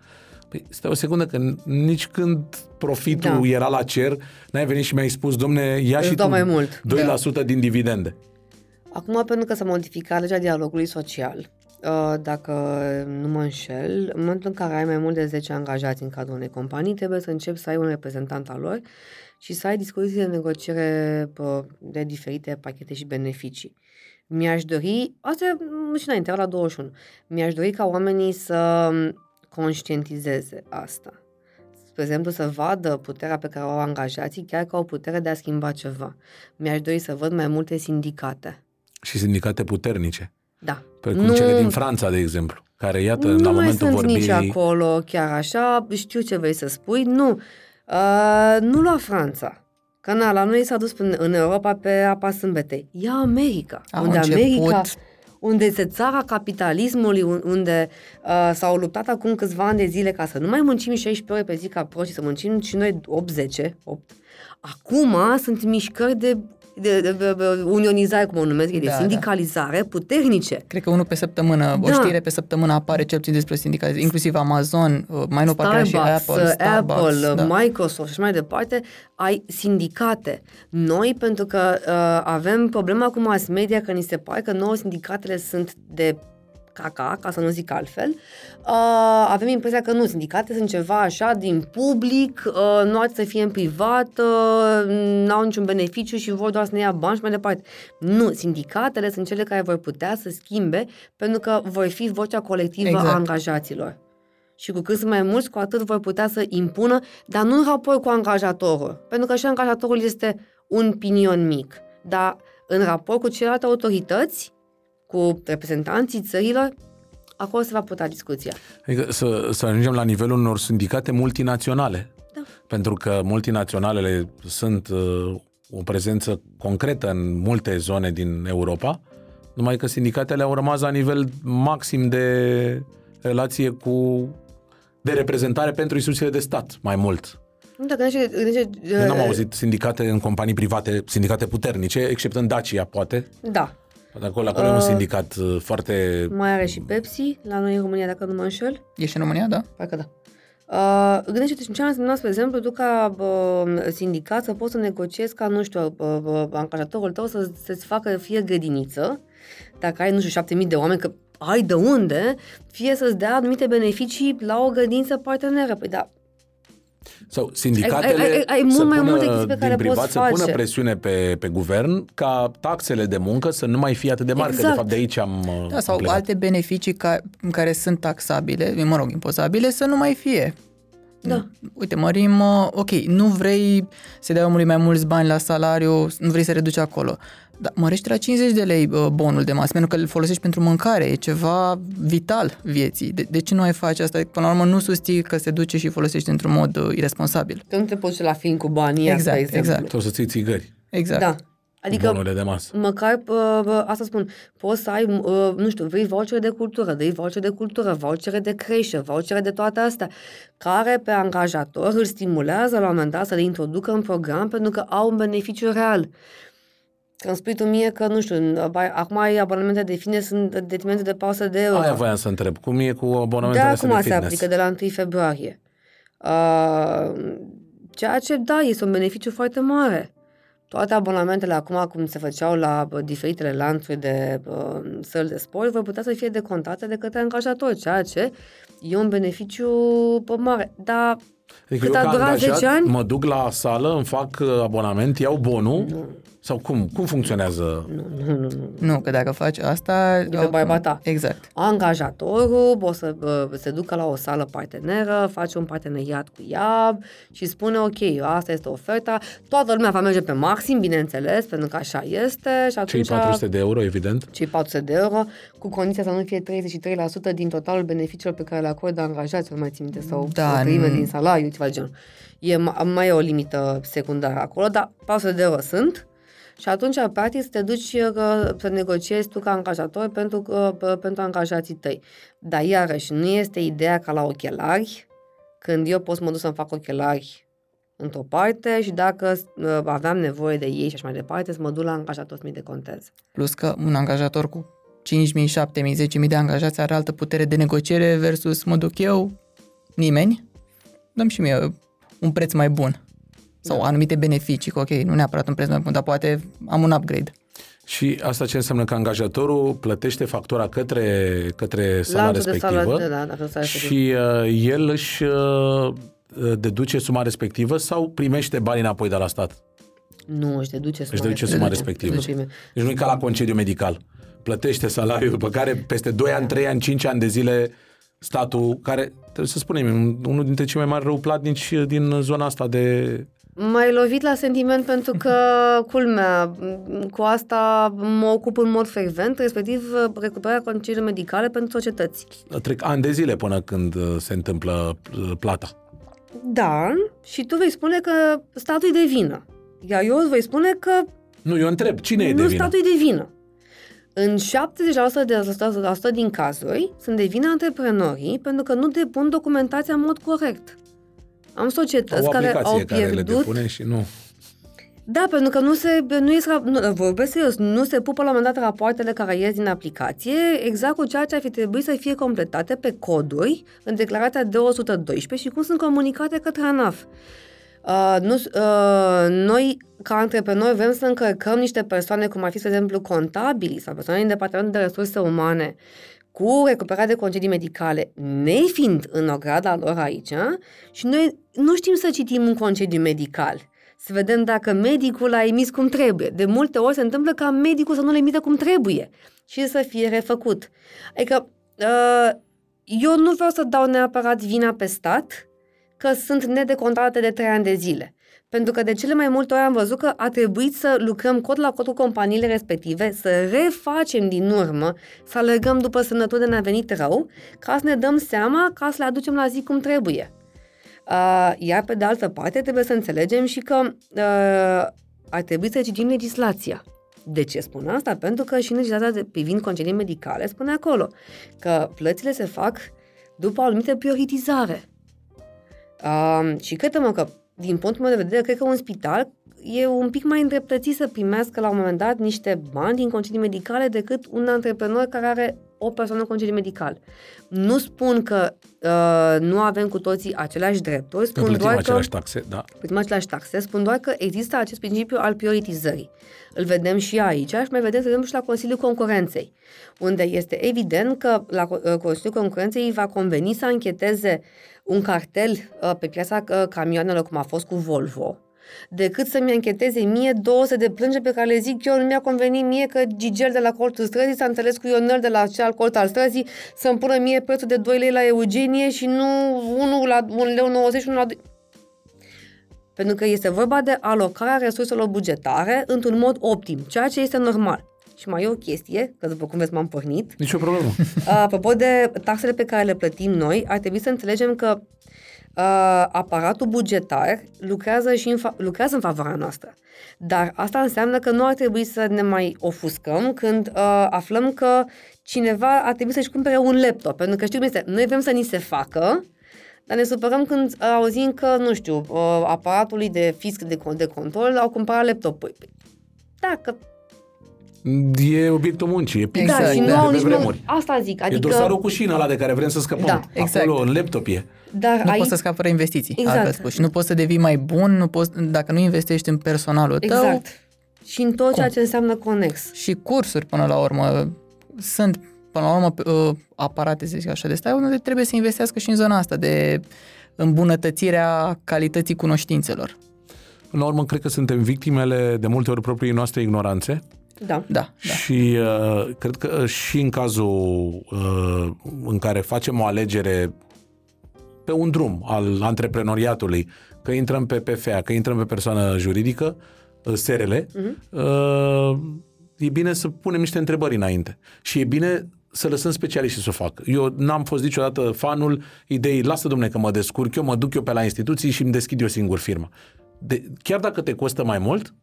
Păi stai o secundă, că nici când profitul Da. era la cer, n-ai venit și mi-ai spus, domne, ia Îți și dau tu mai mult." 2% din dividende. Acum, pentru că s-a modificat legea dialogului social, uh, dacă nu mă înșel, în momentul în care ai mai mult de 10 angajați în cadrul unei companii, trebuie să începi să ai un reprezentant al lor și să ai discuții de negociere pă, de diferite pachete și beneficii. Mi-aș dori, asta e mm, și înainte, la 21, mi-aș dori ca oamenii să conștientizeze asta. Spre exemplu, să vadă puterea pe care o au angajații chiar ca o putere de a schimba ceva. Mi-aș dori să văd mai multe sindicate. Și sindicate puternice. Da. Precum cele din Franța, de exemplu, care, iată, nu la mai momentul sunt vorbirii... nici acolo chiar așa, știu ce vrei să spui, nu. Uh, nu la Franța. Că na, la noi s-a dus în, în Europa pe apa sâmbetei. E America. Au unde început America unde este țara capitalismului, un- unde uh, s-au luptat acum câțiva ani de zile ca să nu mai muncim 16 ore pe zi ca proști, să muncim și noi 8-10, 8. Acum sunt mișcări de, de, de, de, de unionizare, cum o numesc, ei, de Da, da. sindicalizare puternice. Cred că unul pe săptămână, o Da. știre pe săptămână apare cel puțin despre sindicalizare, inclusiv Amazon, uh, mai nou parcă era și Starbucks, Apple, Starbucks. Apple, da. Microsoft și mai departe, ai sindicate. Noi, pentru că uh, avem problema cu mass media, că ni se pare că nouă sindicatele sunt de caca, ca să nu zic altfel, uh, avem impresia că nu, sindicate sunt ceva așa din public, uh, nu ar să fie în privat, uh, n-au niciun beneficiu și vor doar să ne ia bani și mai departe. Nu, sindicatele sunt cele care vor putea să schimbe pentru că vor fi vocea colectivă Exact. a angajaților. Și cu cât sunt mai mulți, cu atât vor putea să impună, dar nu în raport cu angajatorul. Pentru că și angajatorul este un pinion mic. Dar în raport cu celelalte autorități, cu reprezentanții țărilor, acolo se va putea discuția. Adică să, să ajungem la nivelul unor sindicate multinaționale. Da. Pentru că multinaționalele sunt uh, o prezență concretă în multe zone din Europa, numai că sindicatele au rămas la nivel maxim de relație cu de reprezentare pentru instituțiile de stat, mai mult. Nu, dacă gândește, gândește, Eu n-am uh, auzit sindicate în companii private, sindicate puternice, exceptând Dacia, poate. Da. De acolo, acolo e un sindicat uh, foarte... Mai are și Pepsi, la noi în România, dacă nu mă înșel. Ești în România, da? Parcă da. Uh, gândește-te ce ar însemna, spre exemplu, tu ca uh, sindicat să poți să negociezi ca, nu știu, uh, uh, angajatorul tău să, să-ți facă fie grădiniță, dacă ai, nu știu, șapte mii de oameni, că ai de unde, fie să-ți dea anumite beneficii la o grădință parteneră. Păi da, Sau sindicatele Ai- ai- ai- ai mult să mai pună, multe chestii pe din care privat poți să pună face. presiune pe, pe guvern ca taxele de muncă să nu mai fie atât de mari, că de Exact. fapt de aici am uh, Da, sau plecat. alte beneficii ca, care sunt taxabile, mă rog, impozabile, să nu mai fie. da. Uite, mărim, uh, ok, nu vrei să dai omului mai mulți bani la salariu, nu vrei să reduci acolo. Dar mărește la 50 de lei uh, bonul de masă, pentru că îl folosești pentru mâncare, e ceva vital vieții. De, de ce nu ai face asta? Până la urmă nu susții că se duce și folosești într-un mod uh, irresponsabil. Că nu te poți duce la film cu banii, Exact, asta, de exemplu. exact. Sau să ții țigări, Exact. Da. adică, Adică bonurile de masă. Măcar, uh, bă, asta spun, poți să ai, uh, nu știu, vrei vouchere de cultură, vrei vouchere de cultură, vouchere de creșă, vouchere de toate astea, care pe angajator îl stimulează la un moment dat să le introducă în program pentru că au un beneficiu real. Când spui tu mie că, nu știu, ai- acum ai abonamente de fitness sunt detrimente de 400 de euro. Aia voiam să întreb. Cum e cu De abonamentele astea acum de se fitness? aplică, de la 1 februarie. Uh, ceea ce, da, este un beneficiu foarte mare. Toate abonamentele acum, cum se făceau la bă, diferitele lanțuri de uh, săli de sport, vor putea să fie decontate de către angajatori, ceea ce e un beneficiu bă, mare. Dar Adică cât eu a ca durat angajat 10 ani? mă duc la sală, îmi fac uh, abonament, iau bonul sau cum? Cum funcționează? Nu, că dacă faci asta... pe baiba ta. Exact. angajatorul o să uh, se ducă la o sală parteneră, face un parteneriat cu ea și spune, ok, asta este oferta, toată lumea va merge pe maxim, bineînțeles, pentru că așa este și Cei atunci... 400 de euro, evident. cei 400 de euro, cu condiția să nu fie 33% din totalul beneficiilor pe care le acordă angajații, nu mai țin minte, sau Da, o treime n- din salariu, ceva de genul. E, ma- mai e o limită secundară acolo, dar 400 de euro sunt și atunci, practic, să te duci uh, să negociezi tu ca angajator pentru, uh, p- pentru angajații tăi. Dar, iarăși, nu este ideea ca la ochelari, când eu pot să mă duc să-mi fac ochelari într-o parte și dacă uh, aveam nevoie de ei și așa mai departe, să mă duc la angajator să mi deconteze. Plus că un angajator cu 5.000, 7.000, 10.000 de angajați are altă putere de negociere versus mă duc eu, nimeni, dăm și mie un preț mai bun. Sau anumite beneficii, că ok, nu neapărat un preț mai bun, dar poate am un upgrade. Și asta ce înseamnă că angajatorul plătește factura către, către sala Lanțul de respectivă sală, da, da, sala respectivă. și uh, el își uh, deduce suma respectivă sau primește banii înapoi de la stat? Nu, își deduce suma, Își deduce suma respectivă. Nu prime. Deci nu e ca la concediu medical. Plătește salariul, după care peste 2 ani, 3 ani, 5 ani de zile statul, care, trebuie să spunem, e un- unul dintre cei mai mari răuplatnici din zona asta de... M-ai lovit la sentiment pentru că, culmea, m, cu asta mă ocup în mod frecvent, respectiv recuperarea concediilor medicale pentru societăți. Trec ani de zile până când uh, se întâmplă uh, plata. Da, și tu vei spune că statul e de vină. Iar eu îți voi spune că Nu, eu întreb, cine e de nu vină? statul e de vină. În 70% de 100% din cazuri sunt de vină antreprenorii pentru că nu depun documentația în mod corect. Am societăți o care aplicație au care le pierdut depune și nu. da, pentru că nu se, nu ies, nu, vorbesc serios, nu se pupă la un moment dat rapoartele care ies din aplicație, exact cu ceea ce ar fi trebuit să fie completate pe coduri în declarația 212 și cum sunt comunicate către ANAF. Uh, nu, uh, noi, ca antreprenori, vrem să încărcăm niște persoane, cum ar fi, spre exemplu, contabili sau persoane din departamentul de resurse umane, cu recuperare de concedii medicale, nefiind în ograda lor aici, și noi nu știm să citim un concediu medical să vedem dacă medicul a emis cum trebuie. De multe ori se întâmplă ca medicul să nu le emită cum trebuie și să fie refăcut. Adică, uh, eu nu vreau să dau neapărat vina pe stat că sunt nedecontate de trei ani de zile. Pentru că de cele mai multe ori am văzut că a trebuit să lucrăm cod la cod cu companiile respective, să refacem din urmă, să alergăm după sănătate de ne-a venit rău, ca să ne dăm seama, ca să le aducem la zi cum trebuie. Uh, iar pe de altă parte trebuie să înțelegem și că uh, ar trebui să citim legislația. De ce spun asta? Pentru că și în legislația privind concedii medicale spune acolo că plățile se fac după o anumită prioritizare. Uh, și credem că, din punctul meu de vedere, cred că un spital e un pic mai îndreptățit să primească la un moment dat niște bani din concedii medicale decât un antreprenor care are o persoană în concediu medical. Nu spun că uh, nu avem cu toții aceleași drepturi, spun plătim doar aceleași că taxe, da. plătim aceleași taxe, spun doar că există acest principiu al prioritizării. Îl vedem și aici și mai vedem, să vedem și la Consiliul Concurenței, unde este evident că la uh, Consiliul Concurenței va conveni să încheteze un cartel uh, pe piața uh, camioanelor, cum a fost cu Volvo, decât să-mi încheteze mie 200 de plânge pe care le zic eu, nu mi-a convenit mie că Gigel de la colțul străzii s-a înțeles cu Ionel de la cealalt colț al străzii să-mi pună mie prețul de 2 lei la Eugenie și nu 1 la 1 leu 90 1 la 2. Pentru că este vorba de alocarea resurselor bugetare într-un mod optim, ceea ce este normal. Și mai e o chestie, că după cum vezi m-am pornit. Nici o problemă. Apropo de taxele pe care le plătim noi, ar trebui să înțelegem că uh, aparatul bugetar lucrează, și în fa- lucrează în favoarea noastră. Dar asta înseamnă că nu ar trebui să ne mai ofuscăm când uh, aflăm că cineva ar trebui să-și cumpere un laptop. Pentru că știu cum este, noi vrem să ni se facă, dar ne supărăm când uh, auzim că, nu știu, uh, aparatului de fisc de, de control au cumpărat laptop. Păi, da, că E obiectul muncii, e pix. Exact, da, și nu da. au pe nici vremuri. Asta zic, E adică... dosarul cu șina ăla de care vrem să scăpăm. Da, exact. Acolo, în laptop e. Dar Nu aici, poți să scapi fără investiții, Exact. altfel spus. Și nu poți să devii mai bun nu poți, dacă nu investești în personalul tău exact. Și în tot ceea ce înseamnă conex. și cursuri până la urmă. Sunt, până la urmă, uh, aparate, să zic așa, de stai, unde trebuie să investească și în zona asta de îmbunătățirea calității cunoștințelor. Până la urmă, cred că suntem victimele de multe ori propriei noastre ignoranțe Da. Da, da. și uh, cred că și în cazul uh, în care facem o alegere pe un drum al antreprenoriatului, că intrăm pe PFA, că intrăm pe persoană juridică, uh, SRL, uh-huh. uh, e bine să punem niște întrebări înainte. Și e bine să lăsăm specialiștii să o facă. Eu n-am fost niciodată fanul ideii, lasă domne că mă descurc, eu mă duc eu pe la instituții și îmi deschid eu singur firma. De, chiar dacă te costă mai mult,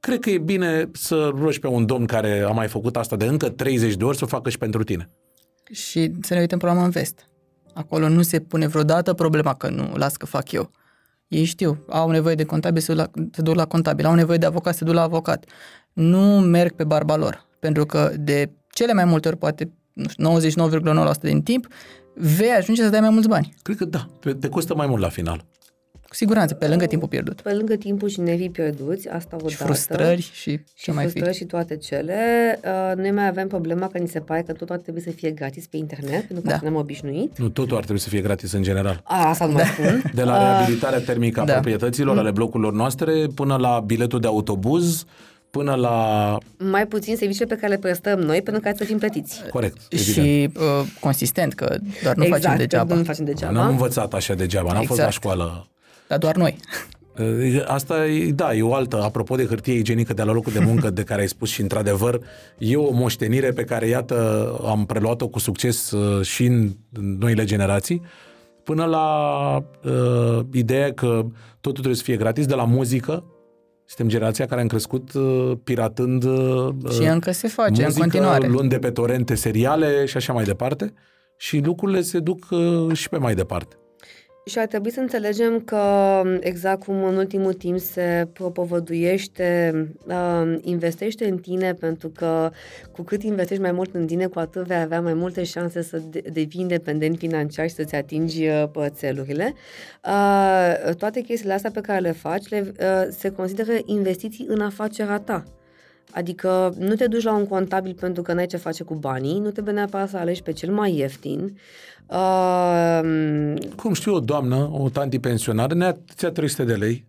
cred că e bine să rogi pe un domn care a mai făcut asta de încă 30 de ori să o facă și pentru tine. Și să ne uităm problema în vest. Acolo nu se pune vreodată problema că nu, las că fac eu. Ei știu, au nevoie de contabil, se duc la, se duc la contabil, au nevoie de avocat, se duc la avocat. Nu merg pe barba lor, pentru că de cele mai multe ori, poate nu știu, 99,9% din timp, vei ajunge să dai mai mulți bani. Cred că da, te, te costă mai mult la final. Cu siguranță, pe lângă timpul pierdut. Pe lângă timpul și nervii pierduți, asta o Și frustrări și ce și mai fi. frustrări și toate cele, uh, noi mai avem problema că ni se pare că totul ar trebui să fie gratis pe internet, pentru că Da. da. ne-am obișnuit. Nu, totul ar trebui să fie gratis în general. A, asta nu mai spun. De la reabilitarea termică a Da. proprietăților, ale blocurilor noastre, până la biletul de autobuz, până la... Mai puțin serviciile pe care le prestăm noi, pentru că să fim plătiți. Corect, evident. Și uh, consistent, că doar nu exact, facem degeaba. Nu facem degeaba. N-am învățat așa degeaba, n-am fost la Exact. școală. Dar doar noi. Uh, Asta e, da, e o altă, apropo de hârtie igienică de la locul de muncă de care ai spus și într-adevăr, e o moștenire pe care, iată, am preluat-o cu succes uh, și în noile generații, până la uh, ideea că totul trebuie să fie gratis, de la muzică, Suntem generația care am crescut uh, piratând uh, Și încă se face în muzică, continuare. luând de pe torente seriale și așa mai departe. Și lucrurile se duc uh, și pe mai departe. Și ar trebui să înțelegem că, exact cum în ultimul timp se propovăduiește, uh, investește în tine, pentru că cu cât investești mai mult în tine, cu atât vei avea mai multe șanse să de- devii independent financiar și să-ți atingi uh, țelurile. Uh, toate chestiile astea pe care le faci le, uh, se consideră investiții în afacerea ta. Adică nu te duci la un contabil pentru că n-ai ce face cu banii, nu trebuie neapărat să alegi pe cel mai ieftin. Uh, Cum știu o doamnă, o tanti pensionară, ne ți 300 de lei,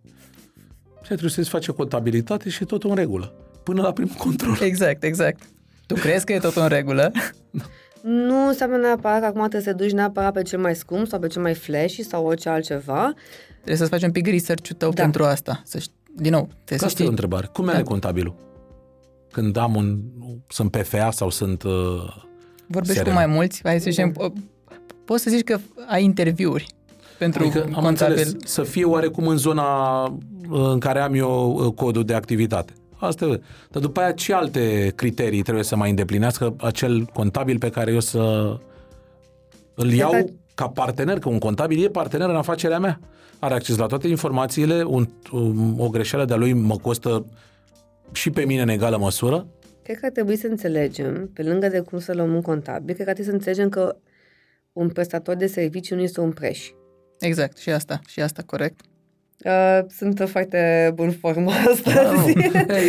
ți 300 să face contabilitate și e totul în regulă. Până la primul control. Exact, exact. Tu crezi că e tot în regulă? Nu înseamnă neapărat că acum trebuie să te duci neapărat pe cel mai scump sau pe cel mai flashy sau orice altceva. Trebuie să-ți faci un pic research-ul tău Da. pentru asta. Să știi, din nou, trebuie Ca să asta e o știi. întrebare. Cum e Da. contabilul? Când am un... sunt PFA sau sunt... Uh, Vorbești Serena. cu mai mulți, hai să zicem, po- poți să zici că ai interviuri pentru adică am contabil. înțeles, să fie oarecum în zona uh, în care am eu uh, codul de activitate. Asta e. Dar după aia ce alte criterii trebuie să mai îndeplinească acel contabil pe care eu să îl iau că- ca partener, că un contabil e partener în afacerea mea. Are acces la toate informațiile, un, um, o greșeală de-a lui mă costă și pe mine în egală măsură. Cred că ar trebui să înțelegem, pe lângă de cum să luăm un contabil, cred că ar trebui să înțelegem că un prestator de serviciu nu este un preș. Exact, și asta, și asta, corect. Uh, sunt foarte bun formă astăzi.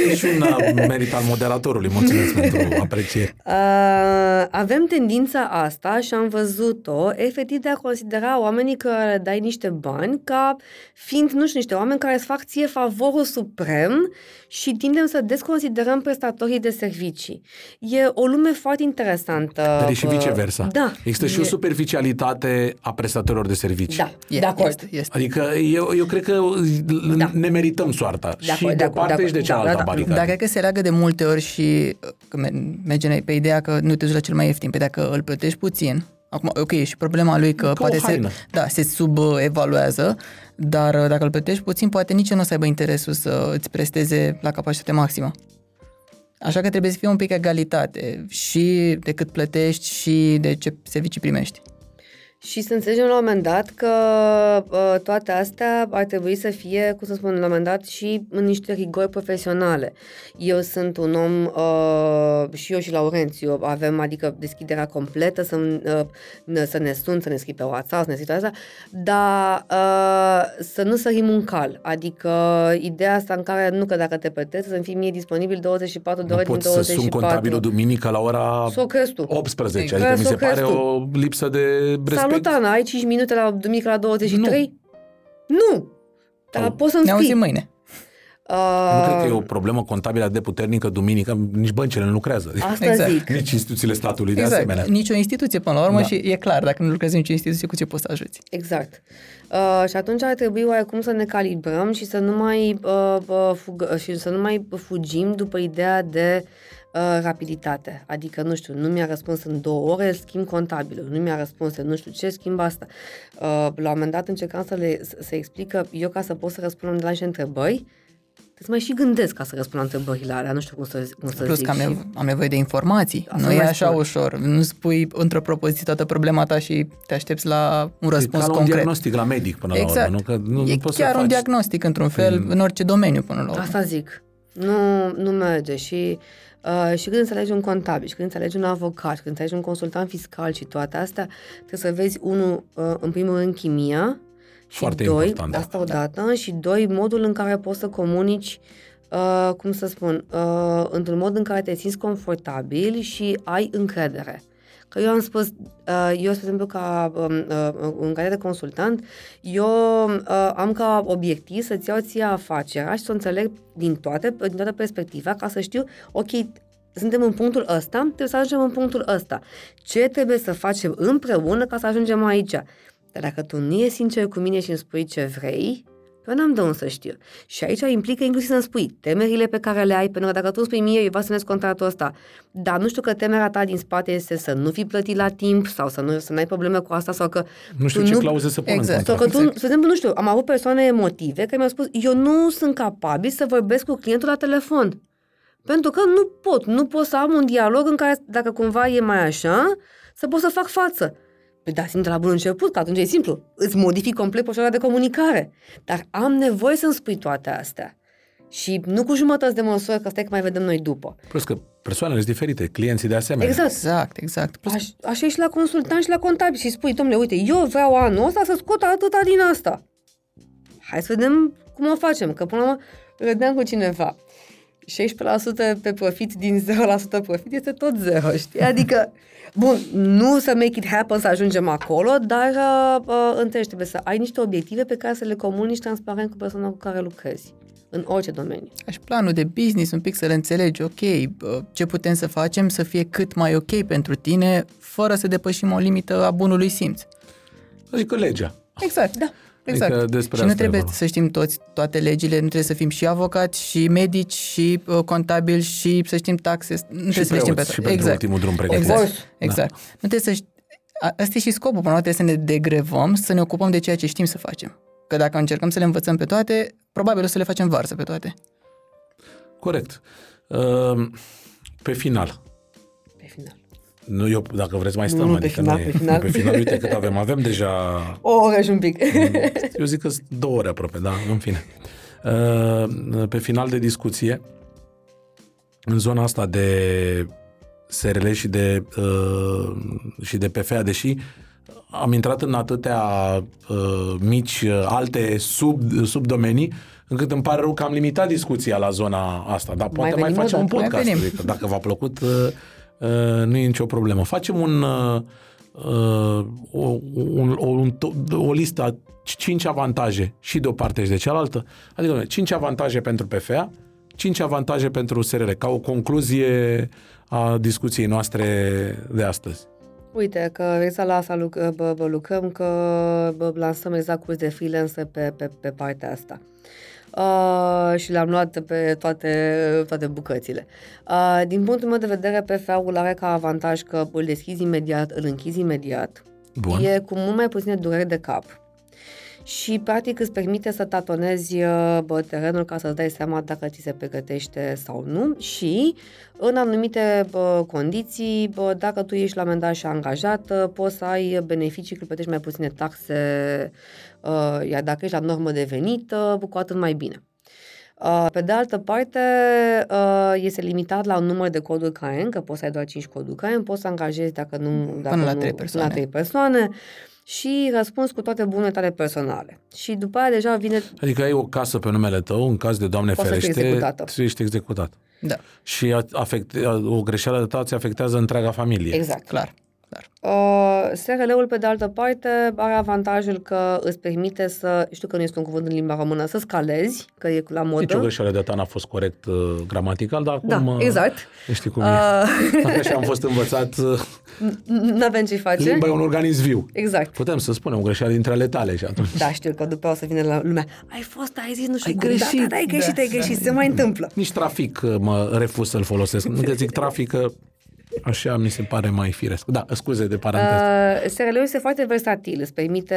E și un uh, merit al moderatorului. Mulțumesc pentru apreciere. Uh, avem tendința asta și am văzut-o, efectiv de a considera oamenii care le dai niște bani ca fiind, nu știu, niște oameni care îți fac ție favorul suprem și tindem să desconsiderăm prestatorii de servicii. E o lume foarte interesantă. Dar e și uh, viceversa. Da. Există și e- o superficialitate a prestatorilor de servicii. Da, E, de acord. Este, este. Adică eu, eu cred că Da. ne merităm soarta. De și acord, de de o acord, parte de și de acord. cealaltă Da, da, da. baricadă. Dar cred că se leagă de multe ori și uh, că me- merge pe ideea că nu te duci la cel mai ieftin. Pe dacă îl plătești puțin, acum, ok, e și problema lui că Ca o poate se, haină. da, se subevaluează, dar uh, dacă îl plătești puțin, poate nici el nu o să aibă interesul să îți presteze la capacitate maximă. Așa că trebuie să fie un pic egalitate și de cât plătești și de ce servicii primești. Și să înțelegem la un moment dat că uh, toate astea ar trebui să fie, cum să spun, la un moment dat și în niște rigori profesionale. Eu sunt un om, uh, și eu și Laurențiu, avem adică deschiderea completă, să, uh, ne- să ne sun, să ne scrii pe WhatsApp, să ne scrii toate astea, dar uh, să nu sărim un cal. Adică ideea asta în care nu că dacă te plătesc să fii mie disponibil 24 de nu ore din pot să 24. sun contabilul duminică la ora Să o crezi tu. 18. Exact. Adică mi Să se o crezi pare tu. o lipsă de respect. Salut, Ana, ai 5 minute la duminică la 23? Nu! Dar Sau- poți să-mi Ne scrii. auzim mâine. Uh, Nu cred că e o problemă contabilă de puternică duminică, nici băncile nu lucrează. Asta Exact. zic. Nici instituțiile statului de Exact. asemenea. Nici o instituție până la urmă Da. și e clar, dacă nu lucrezi în nicio instituție, cu ce poți să ajuți? Exact. Uh, și atunci ar trebui oarecum să ne calibrăm și să nu mai, uh, uh, fugă, și să nu mai fugim după ideea de uh, rapiditate. Adică, nu știu, nu mi-a răspuns în două ore, schimb contabilul. Nu mi-a răspuns în nu știu ce, schimb asta. Uh, la un moment dat încercam să le să, să explic că eu ca să pot să răspund de la niște întrebări, trebuie să mai și gândesc ca să răspund la întrebările alea. Nu știu cum să, cum să Plus zic. că am, și... nevo- am nevoie de informații. Asta nu e mai așa spun. ușor. Nu spui într-o propoziție toată problema ta și te aștepți la un E răspuns ca la un concret. diagnostic la medic până la exact. urmă. Nu? Că nu, e nu poți chiar să un faci. diagnostic într-un fel, în orice domeniu până la urmă. Asta zic. Nu, nu merge și, uh, și când înțelegi un contabil, și când înțelegi un avocat, și când înțelegi un consultant fiscal și toate astea, trebuie să vezi, unul, uh, în primul rând, chimia, și Foarte doi, important. asta odată, și doi, modul în care poți să comunici, uh, cum să spun, uh, într-un mod în care te simți confortabil și ai încredere. Că eu am spus, uh, eu, spre exemplu, ca um, uh, în calitate de consultant, eu uh, am ca obiectiv să-ți iau ție afacerea și să o înțeleg din toate, din toată perspectiva, ca să știu, ok, suntem în punctul ăsta, trebuie să ajungem în punctul ăsta. Ce trebuie să facem împreună ca să ajungem aici? Dar dacă tu nu ești sincer cu mine și îmi spui ce vrei, pe Eu n-am de unde să știu. Și aici implică inclusiv să-mi spui temerile pe care le ai, pentru că dacă tu îmi spui mie, eu vreau să semnez contractul ăsta, dar nu știu că temerea ta din spate este să nu fi plătit la timp sau să nu să ai probleme cu asta sau că Nu știu tu ce clauze să pun Exact. în sau contract. că tu, spre exemplu, nu știu, am avut persoane emotive care mi-au spus, eu nu sunt capabil să vorbesc cu clientul la telefon. Pentru că nu pot, nu pot să am un dialog în care, dacă cumva e mai așa, să pot să fac față. Păi da, simt de la bun început, că atunci e simplu. Îți modific complet postura de comunicare. Dar am nevoie să-mi spui toate astea. Și nu cu jumătăți de măsură, că stai că mai vedem noi după. Plus că persoanele sunt diferite, clienții de asemenea. Exact. Exact, exact. Plus, Aș, așa e și la consultant și la contabil și spui, domnule, uite, eu vreau anul ăsta să scot atâta din asta. Hai să vedem cum o facem, că până la urmă vedeam cu cineva. 16% pe profit din 0% profit este tot zero, știi? Adică, bun, nu să make it happen să ajungem acolo, dar uh, uh, întâi trebuie să ai niște obiective pe care să le comunici transparent cu persoana cu care lucrezi, în orice domeniu. și planul de business, un pic să le înțelegi, ok, bă, ce putem să facem să fie cât mai ok pentru tine, fără să depășim o limită a bunului simț. Adică legea. Exact, da. Exact. Adică despre și nu asta e trebuie vorba. să știm toți toate legile, nu trebuie să fim și avocați, și medici, și uh, contabili, și să știm taxe. Nu trebuie să le știm pe preoți și toate. pentru exact. ultimul drum pregătiți. Exact. course. exact. Nu trebuie să ști... a- Asta e și scopul, până la urmă trebuie să ne degrevăm, să ne ocupăm de ceea ce știm să facem. Că dacă încercăm să le învățăm pe toate, probabil o să le facem varză pe toate. Corect. Uh, Pe final, Pe final. Nu eu, dacă vreți mai Nu, stăm, nu, pe adică final, nu e- pe final. Pe final, uite cât avem. Avem deja, O oră și un pic. eu zic că sunt două ore aproape, da, în fine. Uh, Pe final de discuție, în zona asta de SRL și de, uh, și de PFA, deși am intrat în atâtea uh, mici, uh, alte sub, subdomenii, încât îmi pare rău că am limitat discuția la zona asta. Dar poate mai, venim facem un odată. Mai podcast. venim. Adică dacă v-a plăcut, uh, uh, nu e nicio problemă. Facem un, uh, uh, o, un, o, un, to- o listă a cinci avantaje și de o parte și de cealaltă. Adică cinci avantaje pentru PFA, cinci avantaje pentru SRL, ca o concluzie a discuției noastre de astăzi. Uite, că exact la asta luc- bă, bă, lucrăm, că bă, lansăm exact curs de freelancer pe, pe, pe partea asta. Uh, și le-am luat pe toate, toate bucățile. Uh, din punctul meu de vedere, PFA-ul are ca avantaj că îl deschizi imediat, îl închizi imediat. Bun. E cu mult mai puține dureri de cap. Și, practic, îți permite să tatonezi uh, bă, terenul ca să-ți dai seama dacă ți se pregătește sau nu și, în anumite bă, condiții, bă, dacă tu ești la un moment dat și angajat, uh, poți să ai beneficii că plătești mai puține taxe, uh, iar dacă ești la normă de venit, uh, cu atât mai bine. Uh, Pe de altă parte, uh, este limitat la un număr de coduri KN, că poți să ai doar 5 coduri KN, poți să angajezi dacă nu... Dacă la nu, trei persoane. La 3 persoane și răspuns cu toate bunurile tale personale. Și după aia deja vine... Adică ai o casă pe numele tău, în caz de Doamne Poate să fie ferește, executată. tu ești executat. Da, Și a- afecte, o greșeală de ta ți afectează întreaga familie. Exact. clar. Clar. Uh, SRL-ul, pe de altă parte, are avantajul că îți permite să, știu că nu este un cuvânt în limba română, să scalezi, că e la modă. Nici o greșeală de ta n-a fost corect uh, gramatical, dar acum... Da, uh, exact. Știi cum e. Uh, Așa am fost învățat. uh, nu avem ce face. Limba e un organism viu. Exact. Putem să spunem o greșeală dintre ale tale și atunci. Da, știu că după o să vină la lumea. Ai fost, ai zis, nu știu Ai cum. greșit. Da, da, da, ai greșit, Da, ai greșit, da, se mai întâmplă. Nici trafic uh, mă refuz să-l folosesc. Nu că zic trafic, că așa mi se pare mai firesc. Da, scuze de paranteză. Uh, SRL-ul este foarte versatil, îți permite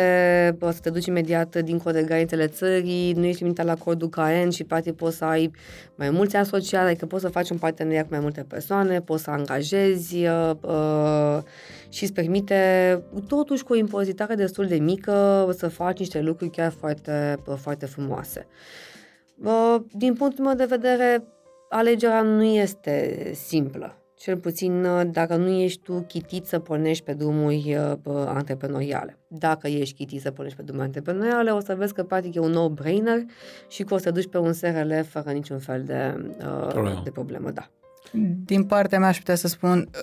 bă, să te duci imediat dincolo de granițele țării, nu ești limitat la codul KN și poate poți să ai mai mulți asociați, adică poți să faci un parteneriat cu mai multe persoane, poți să angajezi uh, uh, și îți permite totuși cu o impozitare destul de mică să faci niște lucruri chiar foarte, bă, foarte frumoase. Uh, din punctul meu de vedere, alegerea nu este simplă. Cel puțin uh, dacă nu ești tu chitit să pornești pe drumuri uh, bă, antreprenoriale. Dacă ești chitit să pornești pe drumuri antreprenoriale, o să vezi că practic e un no-brainer și că o să te duci pe un SRL fără niciun fel de, uh, Problemă. de problemă. Da. Din partea mea aș putea să spun uh,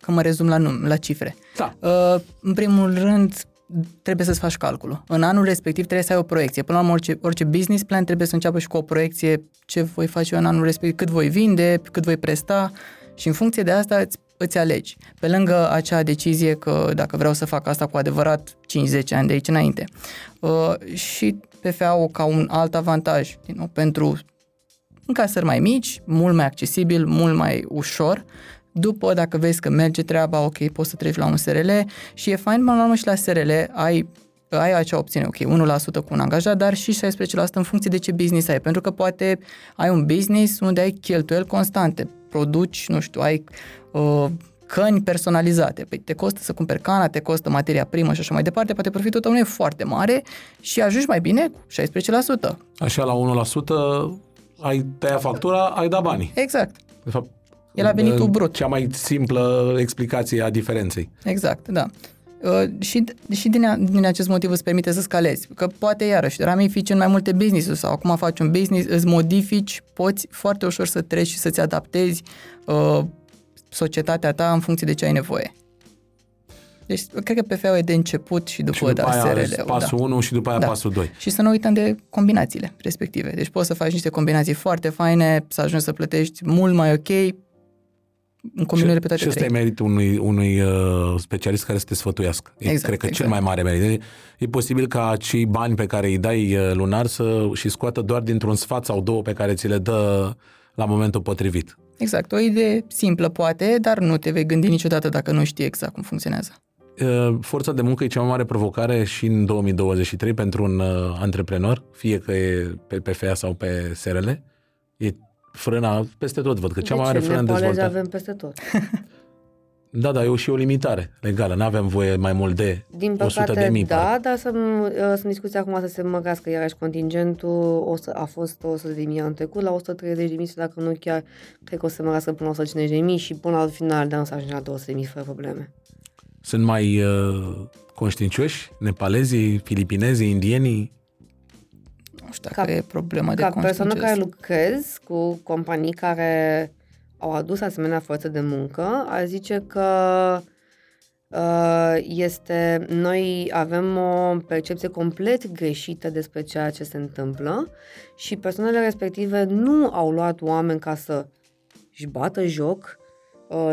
că mă rezum la, num- la cifre. Da. Uh, În primul rând, trebuie să-ți faci calculul. În anul respectiv trebuie să ai o proiecție. Până la urmă, orice, orice business plan trebuie să înceapă și cu o proiecție ce voi face eu în anul respectiv, cât voi vinde, cât voi presta și în funcție de asta îți, îți alegi. Pe lângă acea decizie că dacă vreau să fac asta cu adevărat 5-10 ani de aici înainte. Uh, și PFA-ul ca un alt avantaj din nou, pentru încasări mai mici, mult mai accesibil, mult mai ușor. După, dacă vezi că merge treaba, ok, poți să treci la un SRL și e fain, până la urmă și la SRL ai ai acea opțiune, ok, 1% cu un angajat, dar și 16% în funcție de ce business ai. Pentru că poate ai un business unde ai cheltuieli constante, produci, nu știu, ai uh, căni personalizate. Păi te costă să cumperi cana, te costă materia primă și așa mai departe, poate profitul tău nu e foarte mare și ajungi mai bine cu 16%. Așa la 1% ai tăiat factura, ai dat banii. Exact. De fapt, El a venit uh, brut. Cea mai simplă explicație a diferenței. Exact, da. Uh, și, și din, a- din acest motiv îți permite să scalezi. Că poate, iarăși, ramifici în mai multe business sau acum faci un business, îți modifici, poți foarte ușor să treci și să-ți adaptezi uh, societatea ta în funcție de ce ai nevoie. Deci, cred că PFA-ul e de început și după, Și după da, aia are SRL-ul. pasul da. 1 și după aia Da. pasul 2. Și să nu uităm de combinațiile respective. Deci poți să faci niște combinații foarte faine, să ajungi să plătești mult mai ok în combinările pe toate și ăsta e trei. meritul unui, unui uh, specialist care să te sfătuiască. E, Exact, cred că cel exact. mai mare merit. E, e posibil ca acei bani pe care îi dai uh, lunar să și scoată doar dintr-un sfat sau două pe care ți le dă la momentul potrivit. Exact, o idee simplă poate, dar nu te vei gândi niciodată dacă nu știi exact cum funcționează. Uh, Forța de muncă e cea mai mare provocare și în 2023 pentru un uh, antreprenor, fie că e pe PFA sau pe SRL. E frâna peste tot, văd că cea mai mare de ce? frână în Nepalezi dezvoltare. avem peste tot. Da, da, e o, și o limitare legală. Nu avem voie mai mult de Din 100 păcate, de mii. da, dar să, uh, sunt discuții acum să se mărească iarăși contingentul, o să, a fost 100 de mii anul trecut, la 130 de mii, și dacă nu chiar, cred că o să se mărească până la 150 de mii și până la final de an să ajungem la 200 de mii fără probleme. Sunt mai uh, conștiincioși? Nepalezii, filipinezii, indienii? Nu știu dacă Ca- e problema de Ca persoană conștiință. care lucrez cu companii care au adus asemenea forță de muncă, a zice că uh, este, noi avem o percepție complet greșită despre ceea ce se întâmplă și persoanele respective nu au luat oameni ca să își bată joc, uh,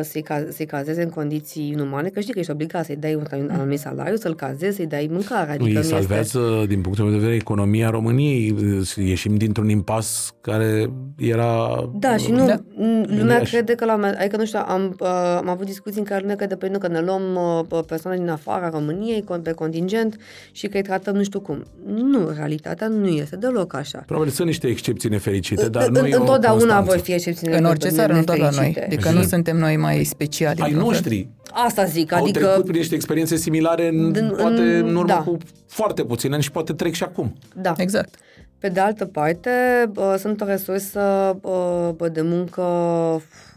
să-i, ca- să-i cazeze în condiții inumane, că știi că ești obligat să-i dai un anumit salariu, să-l cazezi, să-i dai mâncare. Nu, Adică ei nu este... salvează, din punctul meu de vedere, economia României. Ieșim dintr-un impas care era... Da, și nu, Da. da. lumea Uriaș. crede că la un moment- adică nu știu, am, uh, am avut discuții în care lumea crede, păi nu, că ne luăm uh, persoane din afara României con- pe contingent și că îi tratăm nu știu cum. Nu, realitatea nu este deloc așa. Probabil sunt niște excepții nefericite, dar În- nu e o Întotdeauna constanță. voi fi excepțiile În orice țară, nu doar la noi. nefericite. Adică nu suntem noi mai speciali. Ai într-un fel. noștri Asta zic, au adică... trecut prin niște experiențe similare în, Din- poate în- în urmă da. cu foarte puțin ani și poate trec și acum. Da. Exact. Pe de altă parte, bă, sunt o resursă bă, bă, de muncă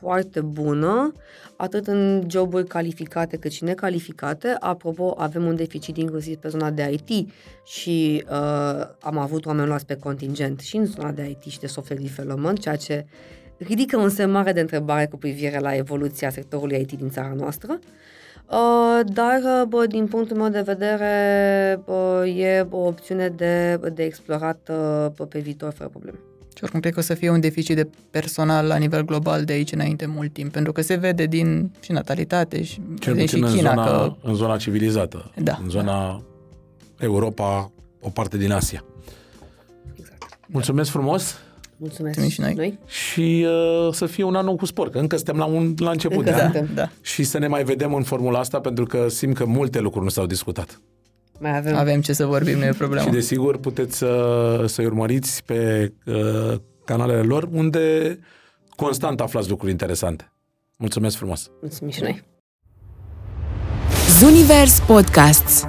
foarte bună, atât în joburi calificate cât și necalificate. Apropo, avem un deficit inclusiv pe zona de IT și uh, am avut oameni luați pe contingent și în zona de IT și de software development, ceea ce ridică un semn mare de întrebare cu privire la evoluția sectorului IT din țara noastră. Uh, dar, uh, bă, din punctul meu de vedere, bă, e o opțiune de, de explorat uh, bă, pe viitor fără probleme. Și oricum cred că o să fie un deficit de personal la nivel global de aici înainte mult timp, pentru că se vede din și natalitate și, Cel din puțin și în, China zona, că în zona civilizată. Da. În zona Europa, o parte din Asia. Exact. Mulțumesc frumos Mulțumesc Mulțumim și noi. noi. și uh, să fie un an nou cu spor, că încă suntem la, un, la început Încă de da. an. suntem. da, Și să ne mai vedem în formula asta, pentru că simt că multe lucruri nu s-au discutat. Mai avem. avem ce să vorbim, nu e problemă. Și desigur puteți să, să-i urmăriți pe uh, canalele lor, unde constant aflați lucruri interesante. Mulțumesc frumos! Mulțumim și noi. Zunivers Podcasts